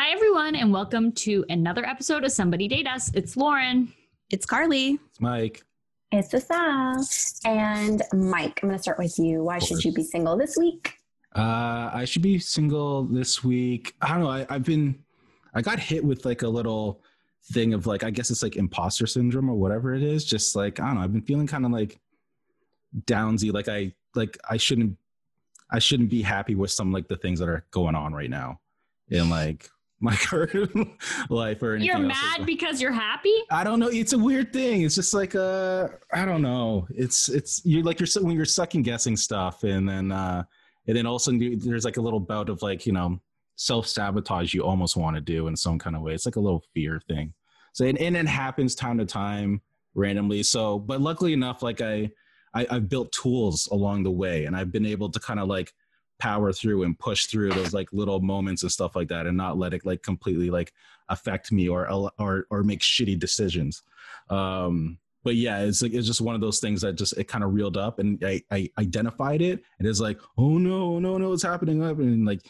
Hi, everyone, and welcome to another episode of Somebody Date Us. It's Lauren. It's Carly. It's Mike. It's Asal. And Mike, I'm going to start with you. Why should you be single this week? Uh, I should be single this week. I don't know. I, I've been, I got hit with like a little thing of like, I guess it's like imposter syndrome or whatever it is. Just like, I don't know. I've been feeling kind of like downsy. Like I, like I shouldn't, I shouldn't be happy with some like the things that are going on right now And like my current life or anything You're mad because you're happy? I don't know. It's a weird thing. It's just like uh, I don't know. It's it's you're like you're when you're second guessing stuff, and then uh, and then all of a sudden there's like a little bout of like you know self sabotage you almost want to do in some kind of way. It's like a little fear thing. So and, and it happens time to time randomly. So but luckily enough, like I, I I've built tools along the way, and I've been able to kind of like power through and push through those like little moments and stuff like that and not let it like completely like affect me or or or make shitty decisions um but yeah it's like it's just one of those things that just it kind of reeled up and I, I identified it and it's like oh no no no it's happening and like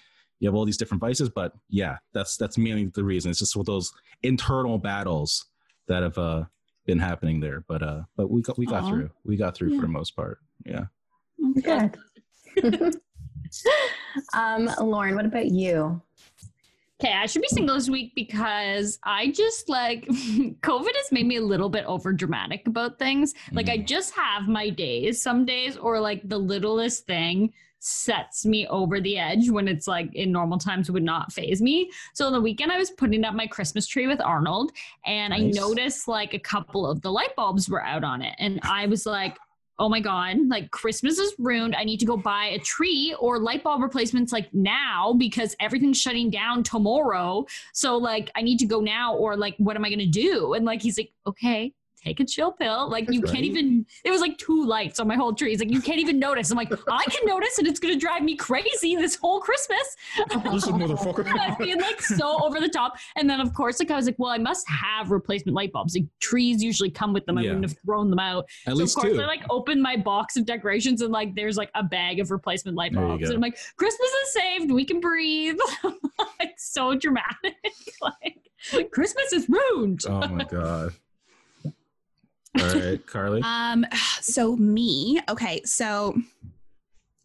you have all these different vices but yeah that's that's mainly the reason it's just with those internal battles that have uh been happening there but uh but we got we got Aw. through we got through Yeah. for the most part yeah Good. um, Lauren, what about you? Okay, I should be single this week because I just like COVID has made me a little bit over dramatic about things. Like I Mm. just have my days, some days, or like the littlest thing sets me over the edge when it's like in normal times would not phase me. So on the weekend I was putting up my Christmas tree with Arnold and Nice. I noticed like a couple of the light bulbs were out on it. And I was like, oh my god like christmas is ruined. I need to go buy a tree or light bulb replacements like now because everything's shutting down tomorrow. So like i need to go now or like what am i gonna do? And like he's like okay take a chill pill like you can't Right. even it was like two lights on my whole tree It's like you can't even notice i'm like i can notice and it's gonna drive me crazy this whole christmas Listen, motherfucker. I being like so over the top. And then of course, like I was like, well, I must have replacement light bulbs. Like trees usually come with them. I Yeah. wouldn't have thrown them out. at so least of course two I like opened my box of decorations and like there's like a bag of replacement light bulbs. And I'm like, Christmas is saved. We can breathe. like so dramatic. like Christmas is ruined. oh my god all right carly Um, so me, okay, so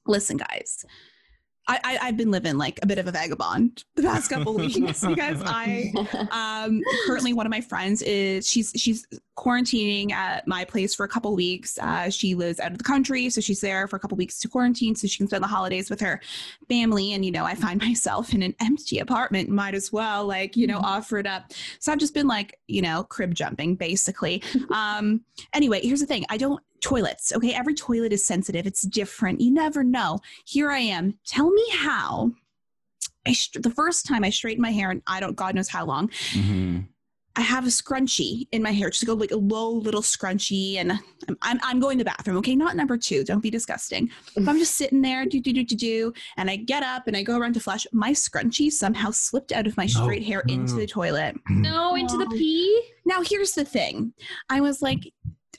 listen, guys. I, I I've been living like a bit of a vagabond the past couple weeks because I um currently one of my friends is she's she's quarantining at my place for a couple weeks. Uh, she lives out of the country, so she's there for a couple weeks to quarantine so she can spend the holidays with her family. And you know, I find myself in an empty apartment, might as well like you know offer it up. So I've just been like you know crib jumping basically. um, anyway, here's the thing: I don't toilets. Okay, every toilet is sensitive. It's different. You never know. Here I am. Tell me how. I st- the first time I straightened my hair, and I don't, God knows how long, hmm I have a scrunchie in my hair, just go like a low little scrunchie, and I'm, I'm, I'm going to the bathroom. Okay, not number two. Don't be disgusting. But I'm just sitting there, do do do do do, and I get up and I go around to flush. My scrunchie somehow slipped out of my No, straight hair into the toilet. No, into the pee. Now here's the thing. I was like,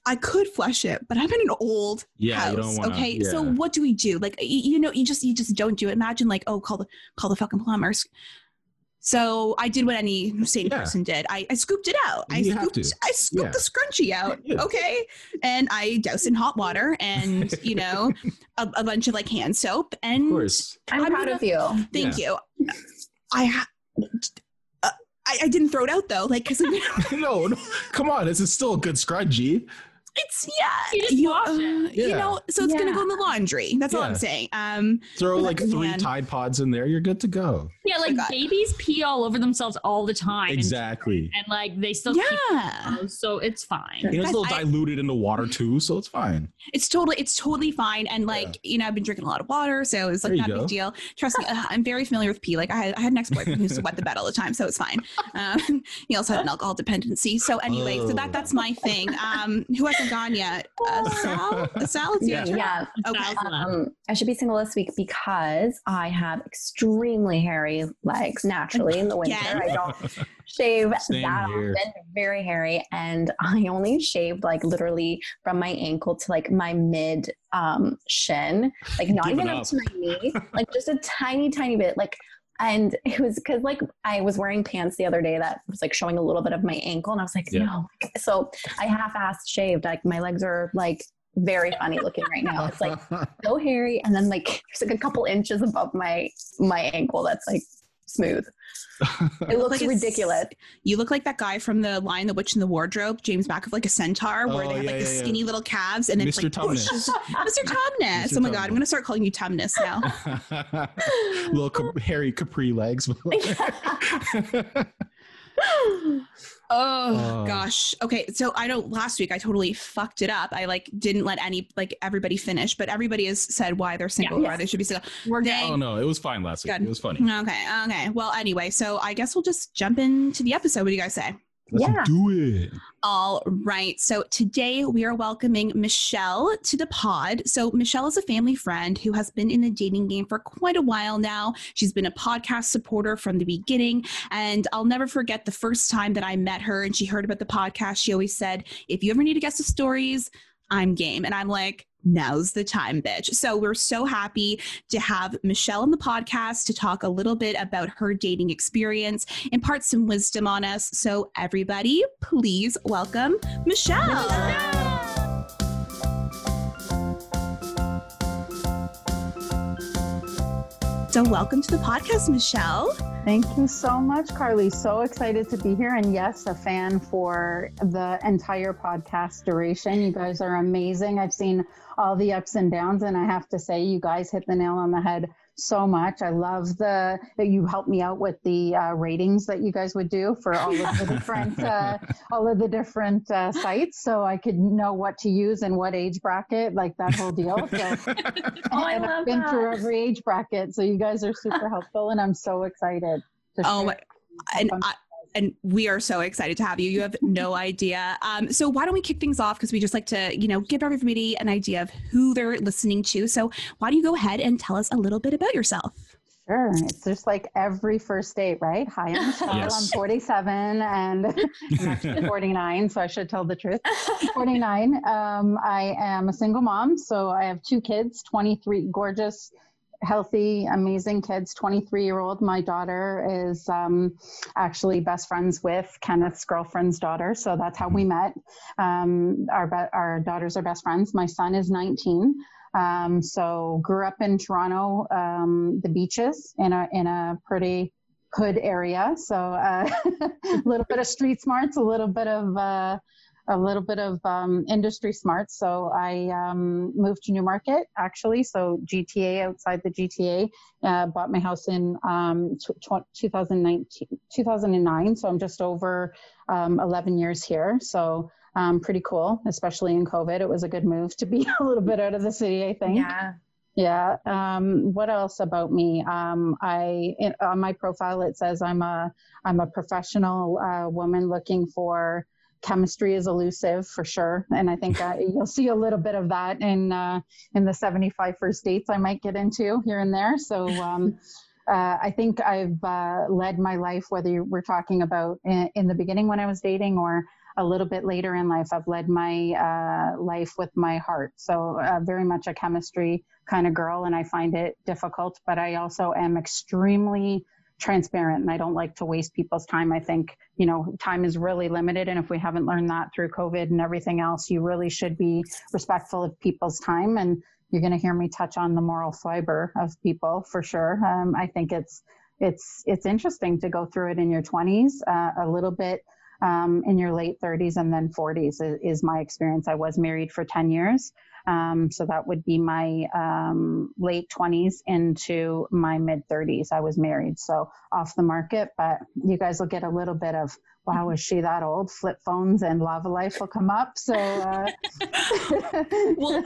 I could flush it, but I'm in an old Yeah, house. you don't wanna- okay, so what do we do? Like, y- you know, you just you just don't do it. Imagine like, oh, call the call the fucking plumbers. So I did what any sane Yeah. person did. I, I scooped it out. I You have scooped to. I scooped Yeah. the scrunchie out. Yeah. Okay, and I doused in hot water and you know a, a bunch of like hand soap and of course I'm, I'm proud gonna- of you. thank you. I. Ha- uh, I, I didn't throw it out though, like because no, no, come on. This is still a good scrunchie. It's yeah, You just you, wash it. uh, you Yeah. know, so it's gonna go in the laundry. That's all I'm saying. Um, Throw like three Man. Tide Pods in there. You're good to go. Yeah, like God. babies pee all over themselves all the time. Exactly. And, like they still yeah, those, so it's fine. You know, it's a little I- diluted into water too, so it's fine. it's totally it's totally fine. And like you know, I've been drinking a lot of water, so it's like not a big deal. Trust me, uh, I'm very familiar with pee. Like I had, I had an ex boyfriend who used to wet the bed all the time, so it's fine. Um, he also had an alcohol dependency. So anyway, so that Oh. that's my thing. Um, who hasn't gone yet? Uh, Sal, Sal, it's your Yeah. turn. Yeah. Okay. Um, I should be single this week because I have extremely hairy legs naturally in the winter. Again? I don't shave Same that here. often, very hairy, and I only shaved like literally from my ankle to like my mid um, shin, like not Give even up up. to my knee, like just a tiny, tiny bit, like. And it was because like I was wearing pants the other day that was like showing a little bit of my ankle, and I was like, Yeah. no. So I half-assed shaved. Like my legs are like very funny looking right now. It's like so hairy and then like there's like a couple inches above my my ankle that's like smooth it looks Like ridiculous You look like that guy from the Lion, the Witch, and the Wardrobe, James McAvoy like a centaur, where Oh, they have like yeah, the yeah, yeah. skinny little calves, and then it's Mr. like Tumnus. whoosh, Mr. Tumnus. Mr. Oh my god, I'm gonna start calling you Tumnus now. little cap- hairy capri legs. Oh Oh. gosh. Okay, so I know last week I totally fucked it up. I like didn't let any like everybody finish, but everybody has said why they're single, Yeah. why they should be single. We're good. Dang. oh no, it was fine last week. Good. It was funny. Okay, okay. Well, anyway, so I guess we'll just jump into the episode. What do you guys say? Let's Yeah. do it. All right. So today we are welcoming Michelle to the pod. So Michelle is a family friend who has been in the dating game for quite a while now. She's been a podcast supporter from the beginning. And I'll never forget the first time that I met her and she heard about the podcast. She always said, if you ever need to guess the stories, I'm game. And I'm like, now's the time, bitch. So we're so happy to have Michelle on the podcast to talk a little bit about her dating experience, impart some wisdom on us. So everybody, please welcome Michelle. So welcome to the podcast, Michelle. Thank you so much, Carly. So excited to be here. And yes, a fan for the entire podcast duration. You guys are amazing. I've seen all the ups and downs, and I have to say, you guys hit the nail on the head so much. I love the that you helped me out with the uh, ratings that you guys would do for all of the different uh, all of the different uh, sites, so I could know what to use and what age bracket, like that whole deal. So, Oh, I love I've been that. through every age bracket, so you guys are super helpful, and I'm so excited. to Oh my, and I, and we are so excited to have you. You have no idea. Um, so why don't we kick things off because we just like to, you know, give everybody an idea of who they're listening to. So why don't you go ahead and tell us a little bit about yourself? Sure. It's just like every first date, right? Hi, I'm Michelle. Yes. I'm 47 and I'm actually 49, so I should tell the truth. 49. Um, I am a single mom, so I have two kids 23 gorgeous, healthy, amazing kids. 23 year old. My daughter is um, actually best friends with Kenneth's girlfriend's daughter, so that's how we met. Um, our, be- our daughters are best friends. My son is 19. Um, so grew up in Toronto, um, the beaches in a in a pretty hood area. So uh, a little bit of street smarts, a little bit of uh, a little bit of um, industry smarts. So I um, moved to Newmarket actually. So GTA outside the GTA. Uh, bought my house in um, 2019, 2009. So I'm just over um, 11 years here. So um, pretty cool, especially in COVID. It was a good move to be a little bit out of the city, I think. yeah Yeah. Um, what else about me? Um, I in, on my profile it says I'm a I'm a professional uh, woman looking for chemistry is elusive for sure, and I think uh, you'll see a little bit of that in uh, in the 75 first dates I might get into here and there. So. Um, uh, I think I've uh, led my life, whether you- we're talking about in, in the beginning when I was dating or a little bit later in life, I've led my uh, life with my heart. So, uh, very much a chemistry kind of girl, and I find it difficult, but I also am extremely transparent and I don't like to waste people's time. I think, you know, time is really limited. And if we haven't learned that through COVID and everything else, you really should be respectful of people's time. And you're going to hear me touch on the moral fiber of people for sure. Um, I think it's, it's, it's interesting to go through it in your 20s, uh, a little bit um, in your late 30s and then 40s is, is, my experience. I was married for 10 years. Um, so that would be my um, late 20s into my mid 30s. I was married, so off the market, but you guys will get a little bit of wow, is she that old? Flip phones and Lavalife will come up. So, uh... well,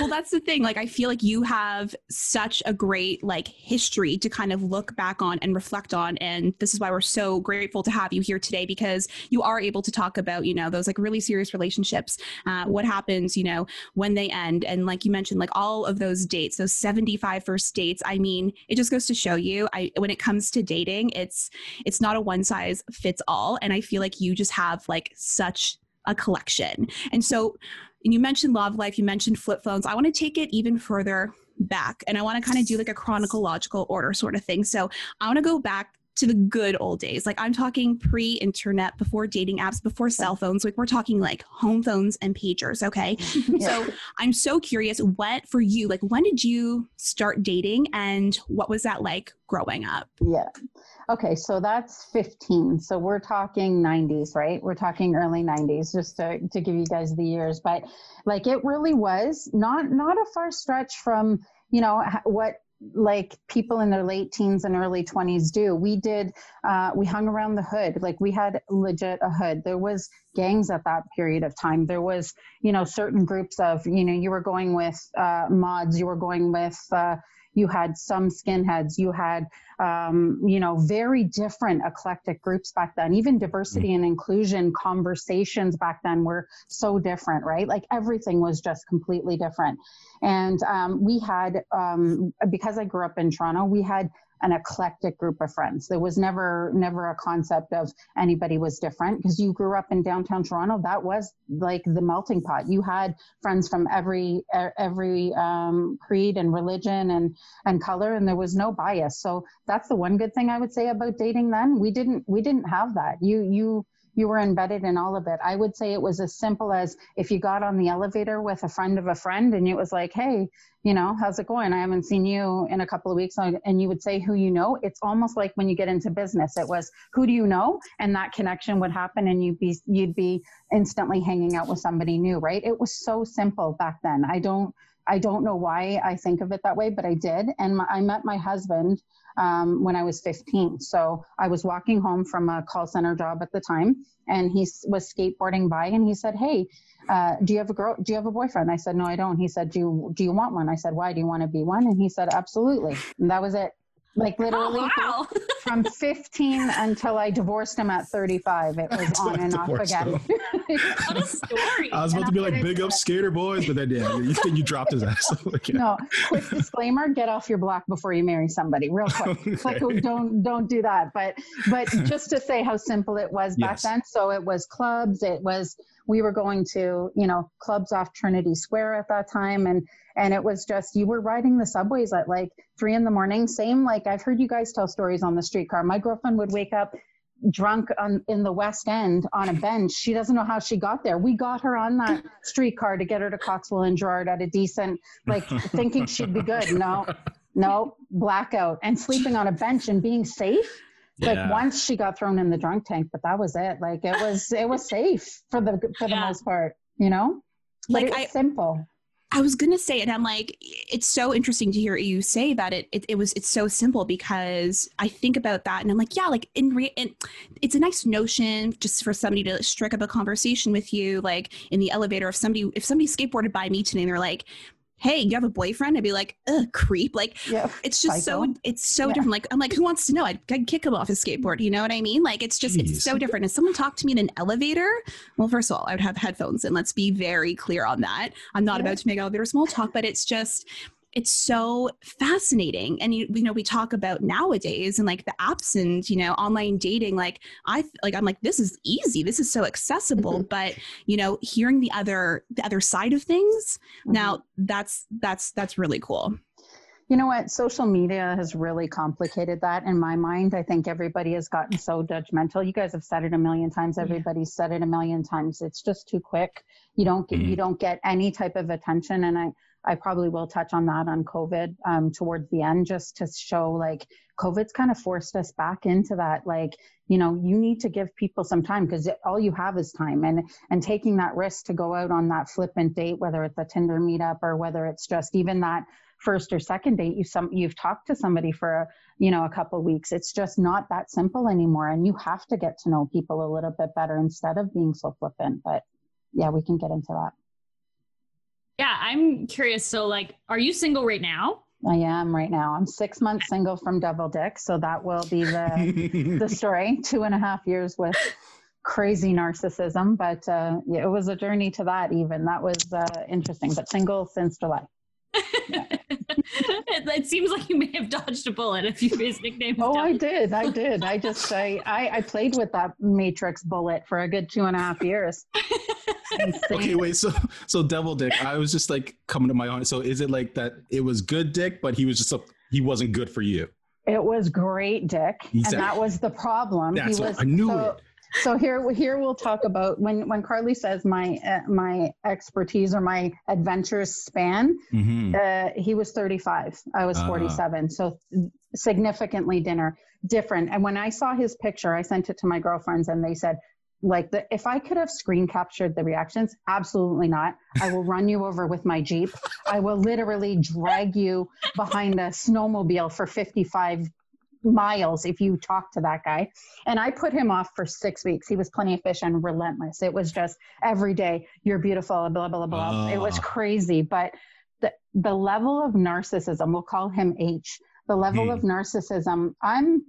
well, that's the thing. Like, I feel like you have such a great like history to kind of look back on and reflect on, and this is why we're so grateful to have you here today because you are able to talk about you know those like really serious relationships, uh, what happens you know when they end, and like you mentioned, like all of those dates, those seventy five first dates. I mean, it just goes to show you, I when it comes to dating, it's it's not a one size fits all, and I feel like you just have like such a collection, and so and you mentioned Lavalife, you mentioned flip phones. I want to take it even further back and I want to kind of do like a chronological order sort of thing. So I want to go back to the good old days. Like I'm talking pre internet, before dating apps, before cell phones. Like we're talking like home phones and pagers. Okay. yeah. So I'm so curious what for you, like when did you start dating and what was that like growing up? Yeah. Okay. So that's 15. So we're talking 90s, right? We're talking early 90s just to, to give you guys the years. But like it really was not, not a far stretch from, you know, what like people in their late teens and early 20s do. We did uh, we hung around the hood. Like we had legit a hood. There was gangs at that period of time. There was you know certain groups of you know you were going with uh, mods you were going with uh, you had some skinheads. You had um, you know very different eclectic groups back then. Even diversity mm-hmm. and inclusion conversations back then were so different right? Like everything was just completely different. And um, we had um, because i grew up in toronto we had an eclectic group of friends. There was never never a concept of anybody was different because you grew up in downtown Toronto. That was like the melting pot. You had friends from every every um, creed and religion and and color, and there was no bias. So that's the one good thing I would say about dating. Then we didn't we didn't have that. You you you were embedded in all of it. I would say it was as simple as if you got on the elevator with a friend of a friend and it was like, hey, you know, how's it going? I haven't seen you in a couple of weeks. And you would say who you know. It's almost like when you get into business, it was who do you know? And that connection would happen and you'd be, you'd be instantly hanging out with somebody new, right? It was so simple back then. I don't, I don't know why I think of it that way, but I did. And my, I met my husband um, when I was 15. So I was walking home from a call center job at the time, and he was skateboarding by, and he said, "Hey, uh, do you have a girl? Do you have a boyfriend?" I said, "No, I don't." He said, "Do you do you want one?" I said, "Why? Do you want to be one?" And he said, "Absolutely." And that was it. Like oh, literally oh, wow. from 15 until I divorced him at 35. It was on and off again. what a story. I was about and to be like, big up skater boys, but then yeah, you think you dropped his ass. like, yeah. No, quick disclaimer, get off your block before you marry somebody real quick. okay. Like don't don't do that. But but just to say how simple it was back yes. then. So it was clubs, it was we were going to you know clubs off trinity square at that time and and it was just you were riding the subways at like three in the morning same like i've heard you guys tell stories on the streetcar my girlfriend would wake up drunk on in the west end on a bench she doesn't know how she got there we got her on that streetcar to get her to coxwell and Gerrard at a decent like thinking she'd be good no no blackout and sleeping on a bench and being safe like yeah. once she got thrown in the drunk tank, but that was it. Like it was it was safe for the for the yeah. most part, you know. But like I, simple. I was gonna say, and I'm like, it's so interesting to hear you say that it, it, it was it's so simple because I think about that and I'm like, yeah, like in re- and it's a nice notion just for somebody to strike up a conversation with you, like in the elevator. If somebody if somebody skateboarded by me today, and they're like, hey, you have a boyfriend? I'd be like, ugh, creep. Like, yeah, it's just psycho. so, it's so yeah. different. Like, I'm like, who wants to know? I'd, I'd, kick him off his skateboard. You know what I mean? Like, it's just, Jeez. it's so different. If someone talked to me in an elevator, well, first of all, I would have headphones and let's be very clear on that. I'm not yeah. about to make elevator small talk, but it's just, it's so fascinating and you, you know we talk about nowadays and like the apps and you know online dating like i like i'm like this is easy this is so accessible mm-hmm. but you know hearing the other the other side of things mm-hmm. now that's that's that's really cool. You know what? Social media has really complicated that in my mind. I think everybody has gotten so judgmental. You guys have said it a million times. Everybody's said it a million times. It's just too quick. You don't get mm-hmm. you don't get any type of attention and i I probably will touch on that on COVID um, towards the end, just to show like COVID's kind of forced us back into that. Like, you know, you need to give people some time because all you have is time, and and taking that risk to go out on that flippant date, whether it's a Tinder meetup or whether it's just even that first or second date you some you've talked to somebody for you know a couple weeks it's just not that simple anymore. And you have to get to know people a little bit better instead of being so flippant. But yeah we can get into that yeah i'm curious so like are you single right now I am right now. I'm six months single from Devil Dick, so that will be the the story. Two and a half years with crazy narcissism, but uh, yeah, it was a journey to that. Even that was uh, interesting. But single since July. it, it, seems like you may have dodged a bullet if you his nickname. Oh, I did. I did. I just I, I, I played with that Matrix bullet for a good two and a half years. okay, wait. So so Devil Dick. I was just like coming to my own. So is it like that? It was good, Dick, but he was just a, he wasn't good for you. It was great, Dick, and that was the problem. That's he was, I knew so, it so here here we'll talk about when when Carly says my uh, my expertise or my adventures span. Mm-hmm. Uh, he was 35. I was uh. 47. So significantly dinner different. And when I saw his picture, I sent it to my girlfriends, and they said. Like the, if I could have screen captured the reactions, absolutely not. I will run you over with my Jeep. I will literally drag you behind a snowmobile for 55 miles if you talk to that guy. And I put him off for six weeks. He was plenty of fish and relentless. It was just every day, you're beautiful, blah, blah, blah, blah. It was ah. crazy. But the, the level of narcissism, we'll call him H, the level hmm. of narcissism, I'm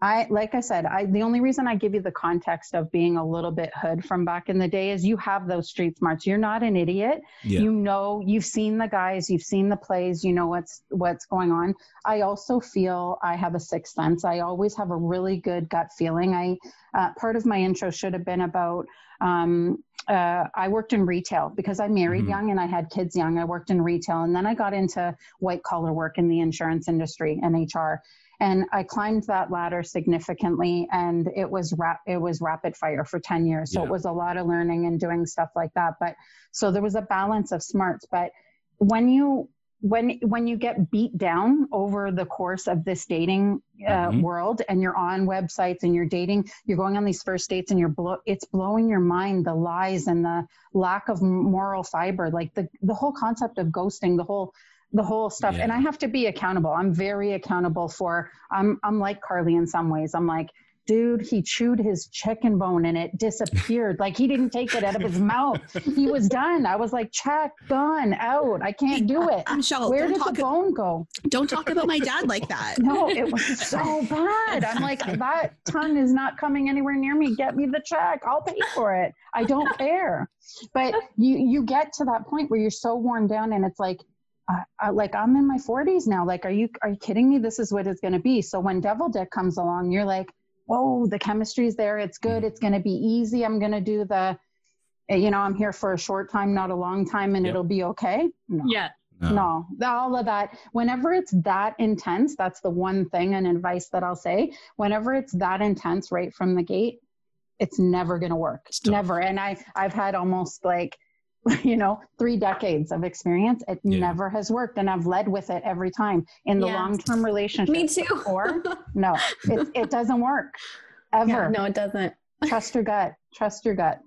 I like I said, I the only reason I give you the context of being a little bit hood from back in the day is you have those street smarts. You're not an idiot. Yeah. You know, you've seen the guys, you've seen the plays, you know what's what's going on. I also feel I have a sixth sense. I always have a really good gut feeling. I uh, part of my intro should have been about um, uh, I worked in retail because I married mm-hmm. young and I had kids young. I worked in retail and then I got into white collar work in the insurance industry and HR and I climbed that ladder significantly and it was rap it was rapid fire for 10 years so yeah. it was a lot of learning and doing stuff like that but so there was a balance of smarts but when you when when you get beat down over the course of this dating uh, mm-hmm. world and you're on websites and you're dating you're going on these first dates and you're blo- it's blowing your mind the lies and the lack of moral fiber like the the whole concept of ghosting the whole the whole stuff. Yeah. and i have to be accountable. I'm very accountable for i'm i'm like carly in some ways. I'm like dude he chewed his chicken bone and it disappeared. Like he didn't take it out of his mouth. He was done. I was like check done out. I can't do it. Michelle, where did the bone go? don't talk about my dad like that. No it was so bad. I'm like that ton is not coming anywhere near me. Get me the check. I'll pay for it. I don't care. But you you get to that point where you're so worn down and it's like I, I, like I'm in my 40s now. Like, are you are you kidding me? This is what it's going to be. So when Devil Dick comes along, you're like, whoa, the chemistry's there. It's good. Mm-hmm. It's going to be easy. I'm going to do the, eh, you know, I'm here for a short time, not a long time, and yep. it'll be okay. No. Yeah. No. no, all of that. Whenever it's that intense, that's the one thing and advice that I'll say. Whenever it's that intense right from the gate, it's never going to work. Never. And I, I've had almost like you know, three decades of experience. It yeah. never has worked. And I've led with it every time in the yeah. long term relationship. Me too. or no, it, it doesn't work ever. Yeah, no, it doesn't. Trust your gut. Trust your gut.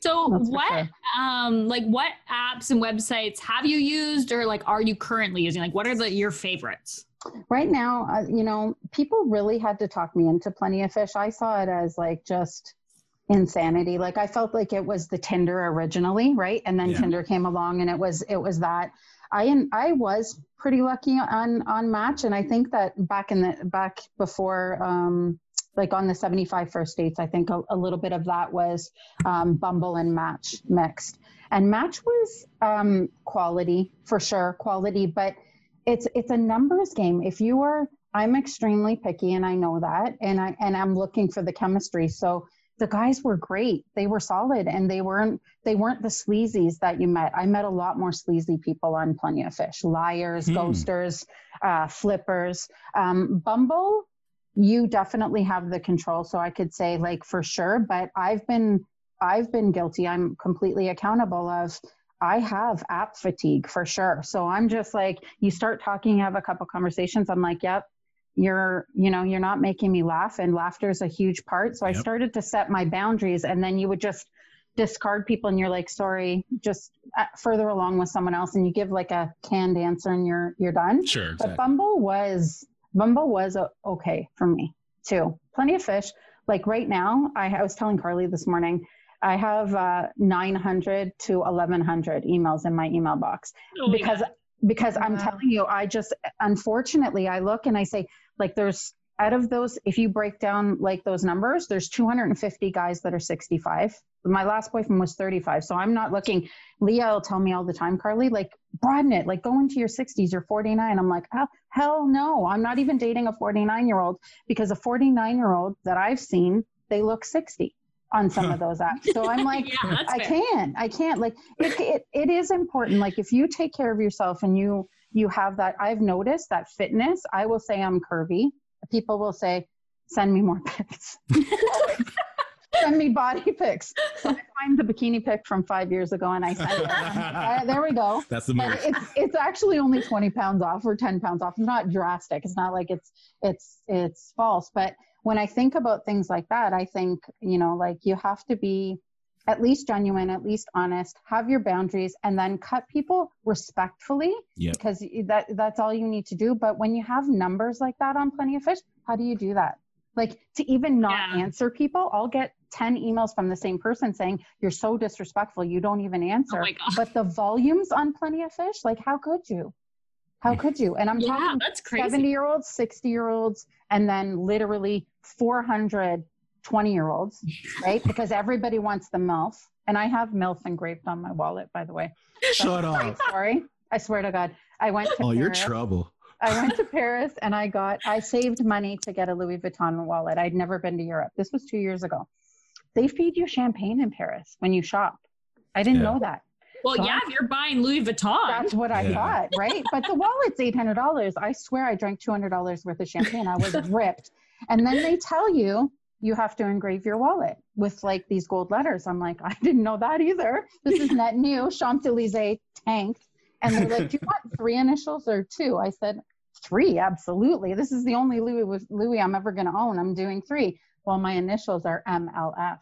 So That's what sure. um like what apps and websites have you used or like are you currently using? Like what are the your favorites? Right now, uh, you know, people really had to talk me into Plenty of Fish. I saw it as like just insanity. Like i felt like it was the tinder originally right? And then yeah. tinder came along and it was it was that. I and i was pretty lucky on on match. And i think that back in the back before um like on the 75 first dates i think a, a little bit of that was um, bumble and match mixed. And match was um, quality for sure quality. But it's it's a numbers game. If you are i'm extremely picky and i know that. And i and i'm looking for the chemistry. So the guys were great. They were solid and they weren't they weren't the sleazies that you met. I met a lot more sleazy people on Plenty of Fish. Liars, hmm. ghosters, uh, flippers. Um, Bumble, you definitely have the control. So I could say like for sure, but I've been I've been guilty. I'm completely accountable of I have app fatigue for sure. So I'm just like, you start talking, have a couple conversations. I'm like, yep, you're, you know, you're not making me laugh. And laughter is a huge part. So I started to set my boundaries. And then you would just discard people and you're like, sorry, just uh, further along with someone else. And you give like a canned answer and you're, you're done. Sure. But Bumble was Bumble was uh, okay for me too. Plenty of fish. Like right now, I, I was telling Carly this morning, I have uh, 900 to 1100 emails in my email box Oh because God. because I'm telling you, I just unfortunately I look and I say like there's out of those if you break down like those numbers, there's 250 guys that are 65. My last boyfriend was 35, so I'm not looking. Leah will tell me all the time, Carly, like broaden it, like go into your 60s or 49. I'm like, oh, hell no, I'm not even dating a 49 year old because a 49 year old that I've seen, they look 60 on some of those apps. So I'm like, yeah, I fair. can't. I can't. Like it, it, it is important. Like if you take care of yourself and you you have that, I've noticed that fitness. I will say I'm curvy. People will say, send me more pics. send me body pics. So I find the bikini pic from five years ago and I send it. "Ah, there we go. That's the move. it's it's actually only 20 pounds off or 10 pounds off. It's not drastic. It's not like it's it's it's false. But when I think about things like that, I think, you know, like you have to be at least genuine, at least honest, have your boundaries, and then cut people respectfully Yep. because that that's all you need to do. But when you have numbers like that on Plenty of Fish, how do you do that? Like to even not Yeah. answer people, I'll get 10 emails from the same person saying, You're so disrespectful, you don't even answer. Oh. But the volumes on Plenty of Fish, like how could you? How could you? And I'm Yeah, talking that's crazy. 70 year olds, 60 year olds, and then literally 400 20 year olds, right? because everybody wants the MILF. And I have MILF engraved on my wallet, by the way. Shut Great up. story. I swear to God. I went to Oh, you're Paris. trouble. I went to Paris and I got, I saved money to get a Louis Vuitton wallet. I'd never been to Europe. This was two years ago. They feed you champagne in Paris when you shop. I didn't Yeah. know that. well, So yeah, I'm- if you're buying Louis Vuitton. That's what I Yeah. thought, right? But the wallet's eight hundred dollars. I swear I drank two hundred dollars worth of champagne. I was ripped. And then they tell you you have to engrave your wallet with like these gold letters. I'm like, I didn't know that either. This is net new. Champs Elysees tanked. And they're like, Do you want three initials or two? I said, Three, absolutely. This is the only Louis with Louis I'm ever gonna own. I'm doing three. Well, my initials are MLF.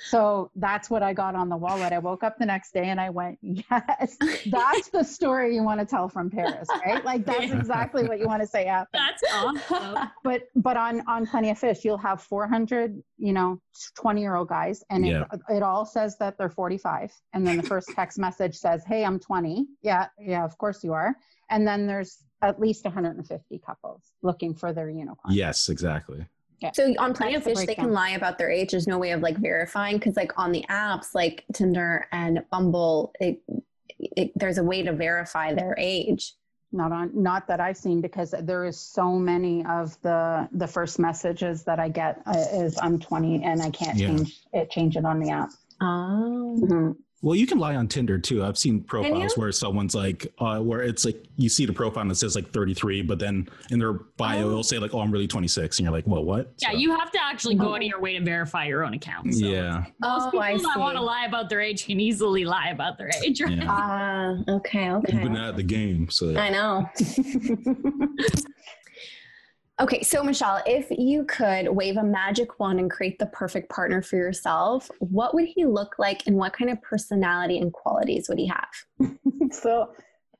So that's what I got on the wallet. I woke up the next day and I went, yes, that's the story you want to tell from Paris, right? Like that's exactly what you want to say happened. That's awesome. But but on on Plenty of Fish, you'll have 400, you know, 20 year old guys, and Yeah. it, it all says that they're 45, and then the first text message says, "Hey, I'm 20." Yeah, yeah, of course you are. And then there's at least 150 couples looking for their unicorn. Yes, exactly. So on Plenty That's of the Fish, they can lie about their age. There's no way of like verifying because like on the apps like Tinder and Bumble, it, it, there's a way to verify their age. not on not that i've seen because there is so many of the the first messages that i get uh, is i'm 20 and i can't Yeah. change it change it on the app Oh. Mhm. Well, you can lie on Tinder too. I've seen profiles where someone's like, uh, where it's like you see the profile and it says like 33, but then in their bio it'll say like, "Oh, I'm really 26," and you're like, "Well, what?" Yeah, So- you have to actually go out of your way to verify your own account. So yeah, Most Oh, people I that want to lie about their age can easily lie about their age. Right? yeah. Ah, okay, You've okay. been at the game, so I know. okay, so Michelle, if you could wave a magic wand and create the perfect partner for yourself, what would he look like and what kind of personality and qualities would he have? so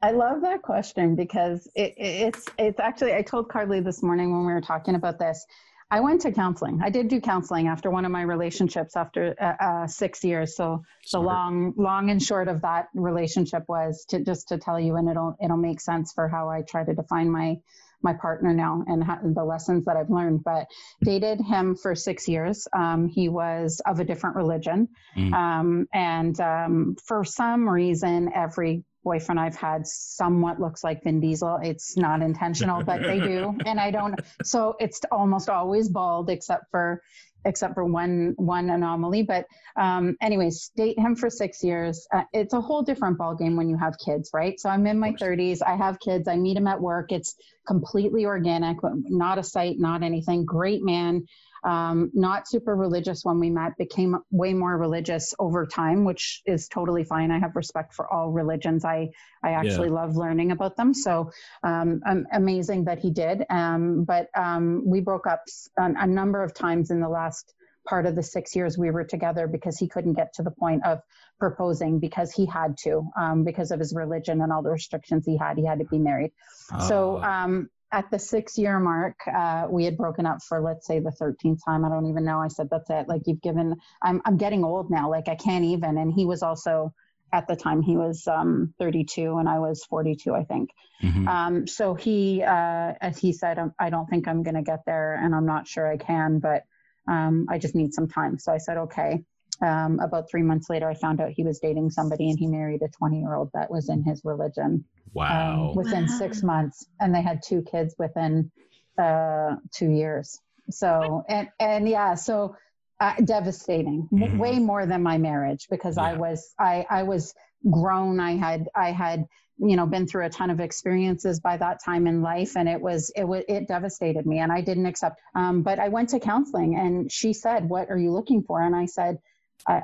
i love that question because it, it, it's it's actually i told carly this morning when we were talking about this i went to counseling. I did do counseling after one of my relationships after uh, uh, six years. So the long long and short of that relationship was to just to tell you and it'll it'll make sense for how i try to define my my partner now and ha- the lessons that i've learned but dated him for six years. Um, he was of a different religion. Mm. um, and um, for some reason every boyfriend i've had somewhat looks like vin diesel. It's not intentional but they do. And i don't so it's almost always bald except for except for one one anomaly but um, anyways date him for six years. Uh, it's a whole different ball game when you have kids right? So i'm in my 30s i have kids i meet him at work it's completely organic not a site not anything great man um, not super religious when we met, became way more religious over time, which is totally fine. I have respect for all religions. I, I actually yeah. love learning about them. So um, amazing that he did. Um, but um, we broke up a, a number of times in the last part of the six years we were together because he couldn't get to the point of proposing because he had to um, because of his religion and all the restrictions he had he had to be married oh. so um, at the six year mark uh, we had broken up for let's say the 13th time i don't even know i said that's it like you've given i'm, I'm getting old now like i can't even and he was also at the time he was um, 32 and i was 42 i think mm-hmm. um, so he uh, as he said i don't think i'm going to get there and i'm not sure i can but um, I just need some time. So I said, okay. Um, about three months later, I found out he was dating somebody and he married a 20 year old that was in his religion. Wow. Um, within wow. six months. And they had two kids within uh, two years. So, and, and yeah, so uh, devastating, mm-hmm. way more than my marriage because yeah. I was, I, I was grown. I had, I had, you know been through a ton of experiences by that time in life and it was it was it devastated me and i didn't accept um, but i went to counseling and she said what are you looking for and i said i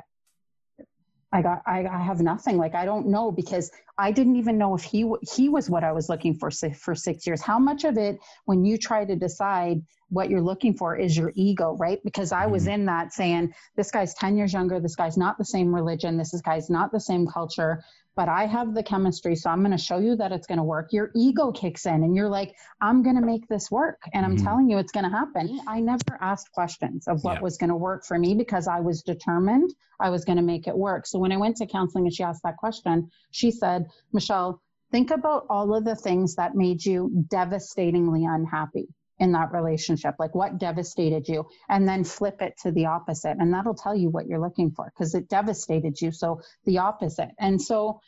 i got I, I have nothing. Like i don't know because i didn't even know if he he was what i was looking for for six years. How much of it when you try to decide what you're looking for is your ego right? Because i was mm-hmm. in that saying this guy's 10 years younger. This guy's not the same religion. This guy's not the same culture but I have the chemistry, so I'm going to show you that it's going to work. Your ego kicks in, and you're like, I'm going to make this work. And I'm mm-hmm. telling you, it's going to happen. I never asked questions of what yeah. was going to work for me because I was determined I was going to make it work. So when I went to counseling and she asked that question, she said, Michelle, think about all of the things that made you devastatingly unhappy in that relationship like what devastated you and then flip it to the opposite and that'll tell you what you're looking for because it devastated you so the opposite and so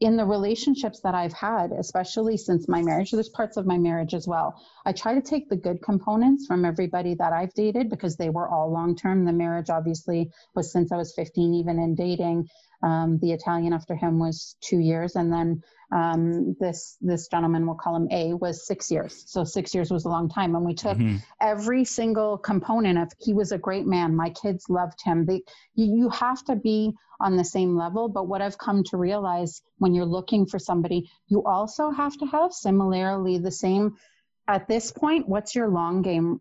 in the relationships that I've had, especially since my marriage, there's parts of my marriage as well. I try to take the good components from everybody that I've dated because they were all long term. The marriage obviously was since I was 15, even in dating. Um, the Italian after him was two years, and then um, this this gentleman, we'll call him A, was six years. So six years was a long time, and we took mm-hmm. every single component of. He was a great man. My kids loved him. They, you, you have to be on the same level. But what I've come to realize when you're looking for somebody, you also have to have similarly the same. At this point, what's your long game?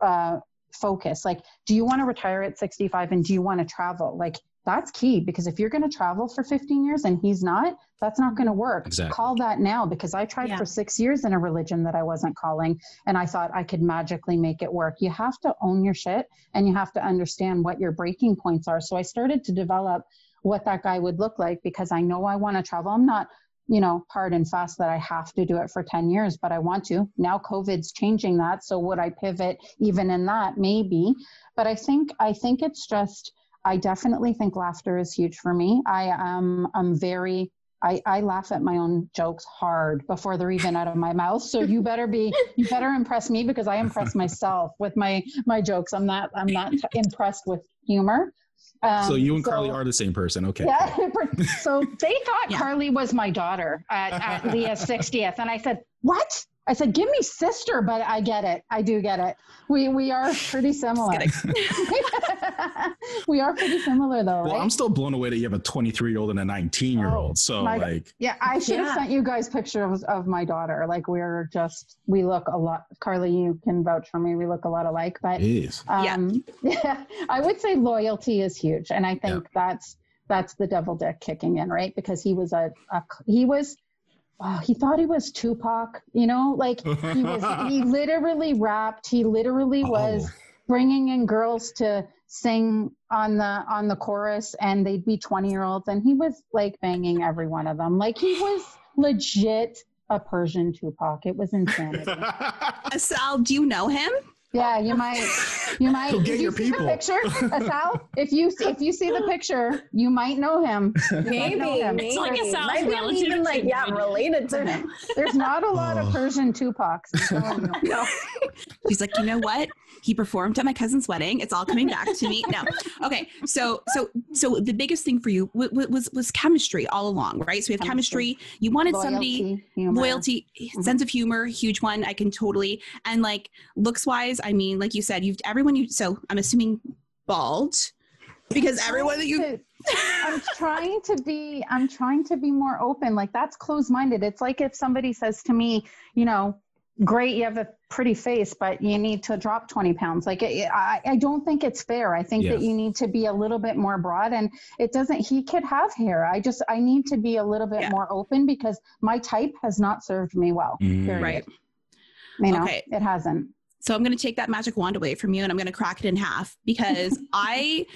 Uh, focus like do you want to retire at 65 and do you want to travel like that's key because if you're going to travel for 15 years and he's not, that's not going to work. Exactly. Call that now because I tried yeah. for six years in a religion that I wasn't calling and I thought I could magically make it work. You have to own your shit and you have to understand what your breaking points are. So I started to develop what that guy would look like because I know I want to travel. I'm not, you know, hard and fast that I have to do it for 10 years, but I want to. Now COVID's changing that. So would I pivot even in that? Maybe. But I think I think it's just I definitely think laughter is huge for me. I am I'm very I, I laugh at my own jokes hard before they're even out of my mouth. So you better be you better impress me because I impress myself with my my jokes. I'm not I'm not impressed with humor. Um, so you and so, Carly are the same person, okay? Yeah. so they thought yeah. Carly was my daughter at, at Leah's 60th, and I said, "What? I said, "Give me sister," but I get it. I do get it. We we are pretty similar. we are pretty similar, though. Well, right? I'm still blown away that you have a 23 year old and a 19 year old. So my, like, yeah, I should have yeah. sent you guys pictures of my daughter. Like we're just we look a lot. Carly, you can vouch for me. We look a lot alike. But um, yeah. yeah, I would say loyalty is huge, and I think yeah. that's that's the devil dick kicking in, right? Because he was a, a he was wow, he thought he was Tupac, you know, like he was, he literally rapped. He literally oh. was oh. bringing in girls to sing on the on the chorus, and they'd be twenty year olds, and he was like banging every one of them. Like he was legit a Persian Tupac. It was insanity. Sal, do you know him? Yeah, you might. You might. Go get you your see people. The picture, Asal. If you if you see the picture, you might know him. You maybe, know him. maybe. It's like a Sal's might relative. even like yeah, related to him. There's not a lot of Persian Tupacs. no. She's like, you know what? He performed at my cousin's wedding. It's all coming back to me. No. Okay. So so so the biggest thing for you was was, was chemistry all along, right? So we have chemistry. chemistry. You wanted loyalty, somebody humor. loyalty, mm-hmm. sense of humor, huge one. I can totally and like looks wise I mean, like you said, you've everyone you. So I'm assuming bald because everyone that you. to- I'm trying to be I'm trying to be more open. Like that's closed minded. It's like if somebody says to me, you know, great, you have a pretty face, but you need to drop 20 pounds. Like it, I, I don't think it's fair. I think Yeah. that you need to be a little bit more broad and it doesn't, he could have hair. I just, I need to be a little bit Yeah. more open because my type has not served me well. Mm. Right. You know, Okay. it hasn't. So I'm going to take that magic wand away from you and I'm going to crack it in half because I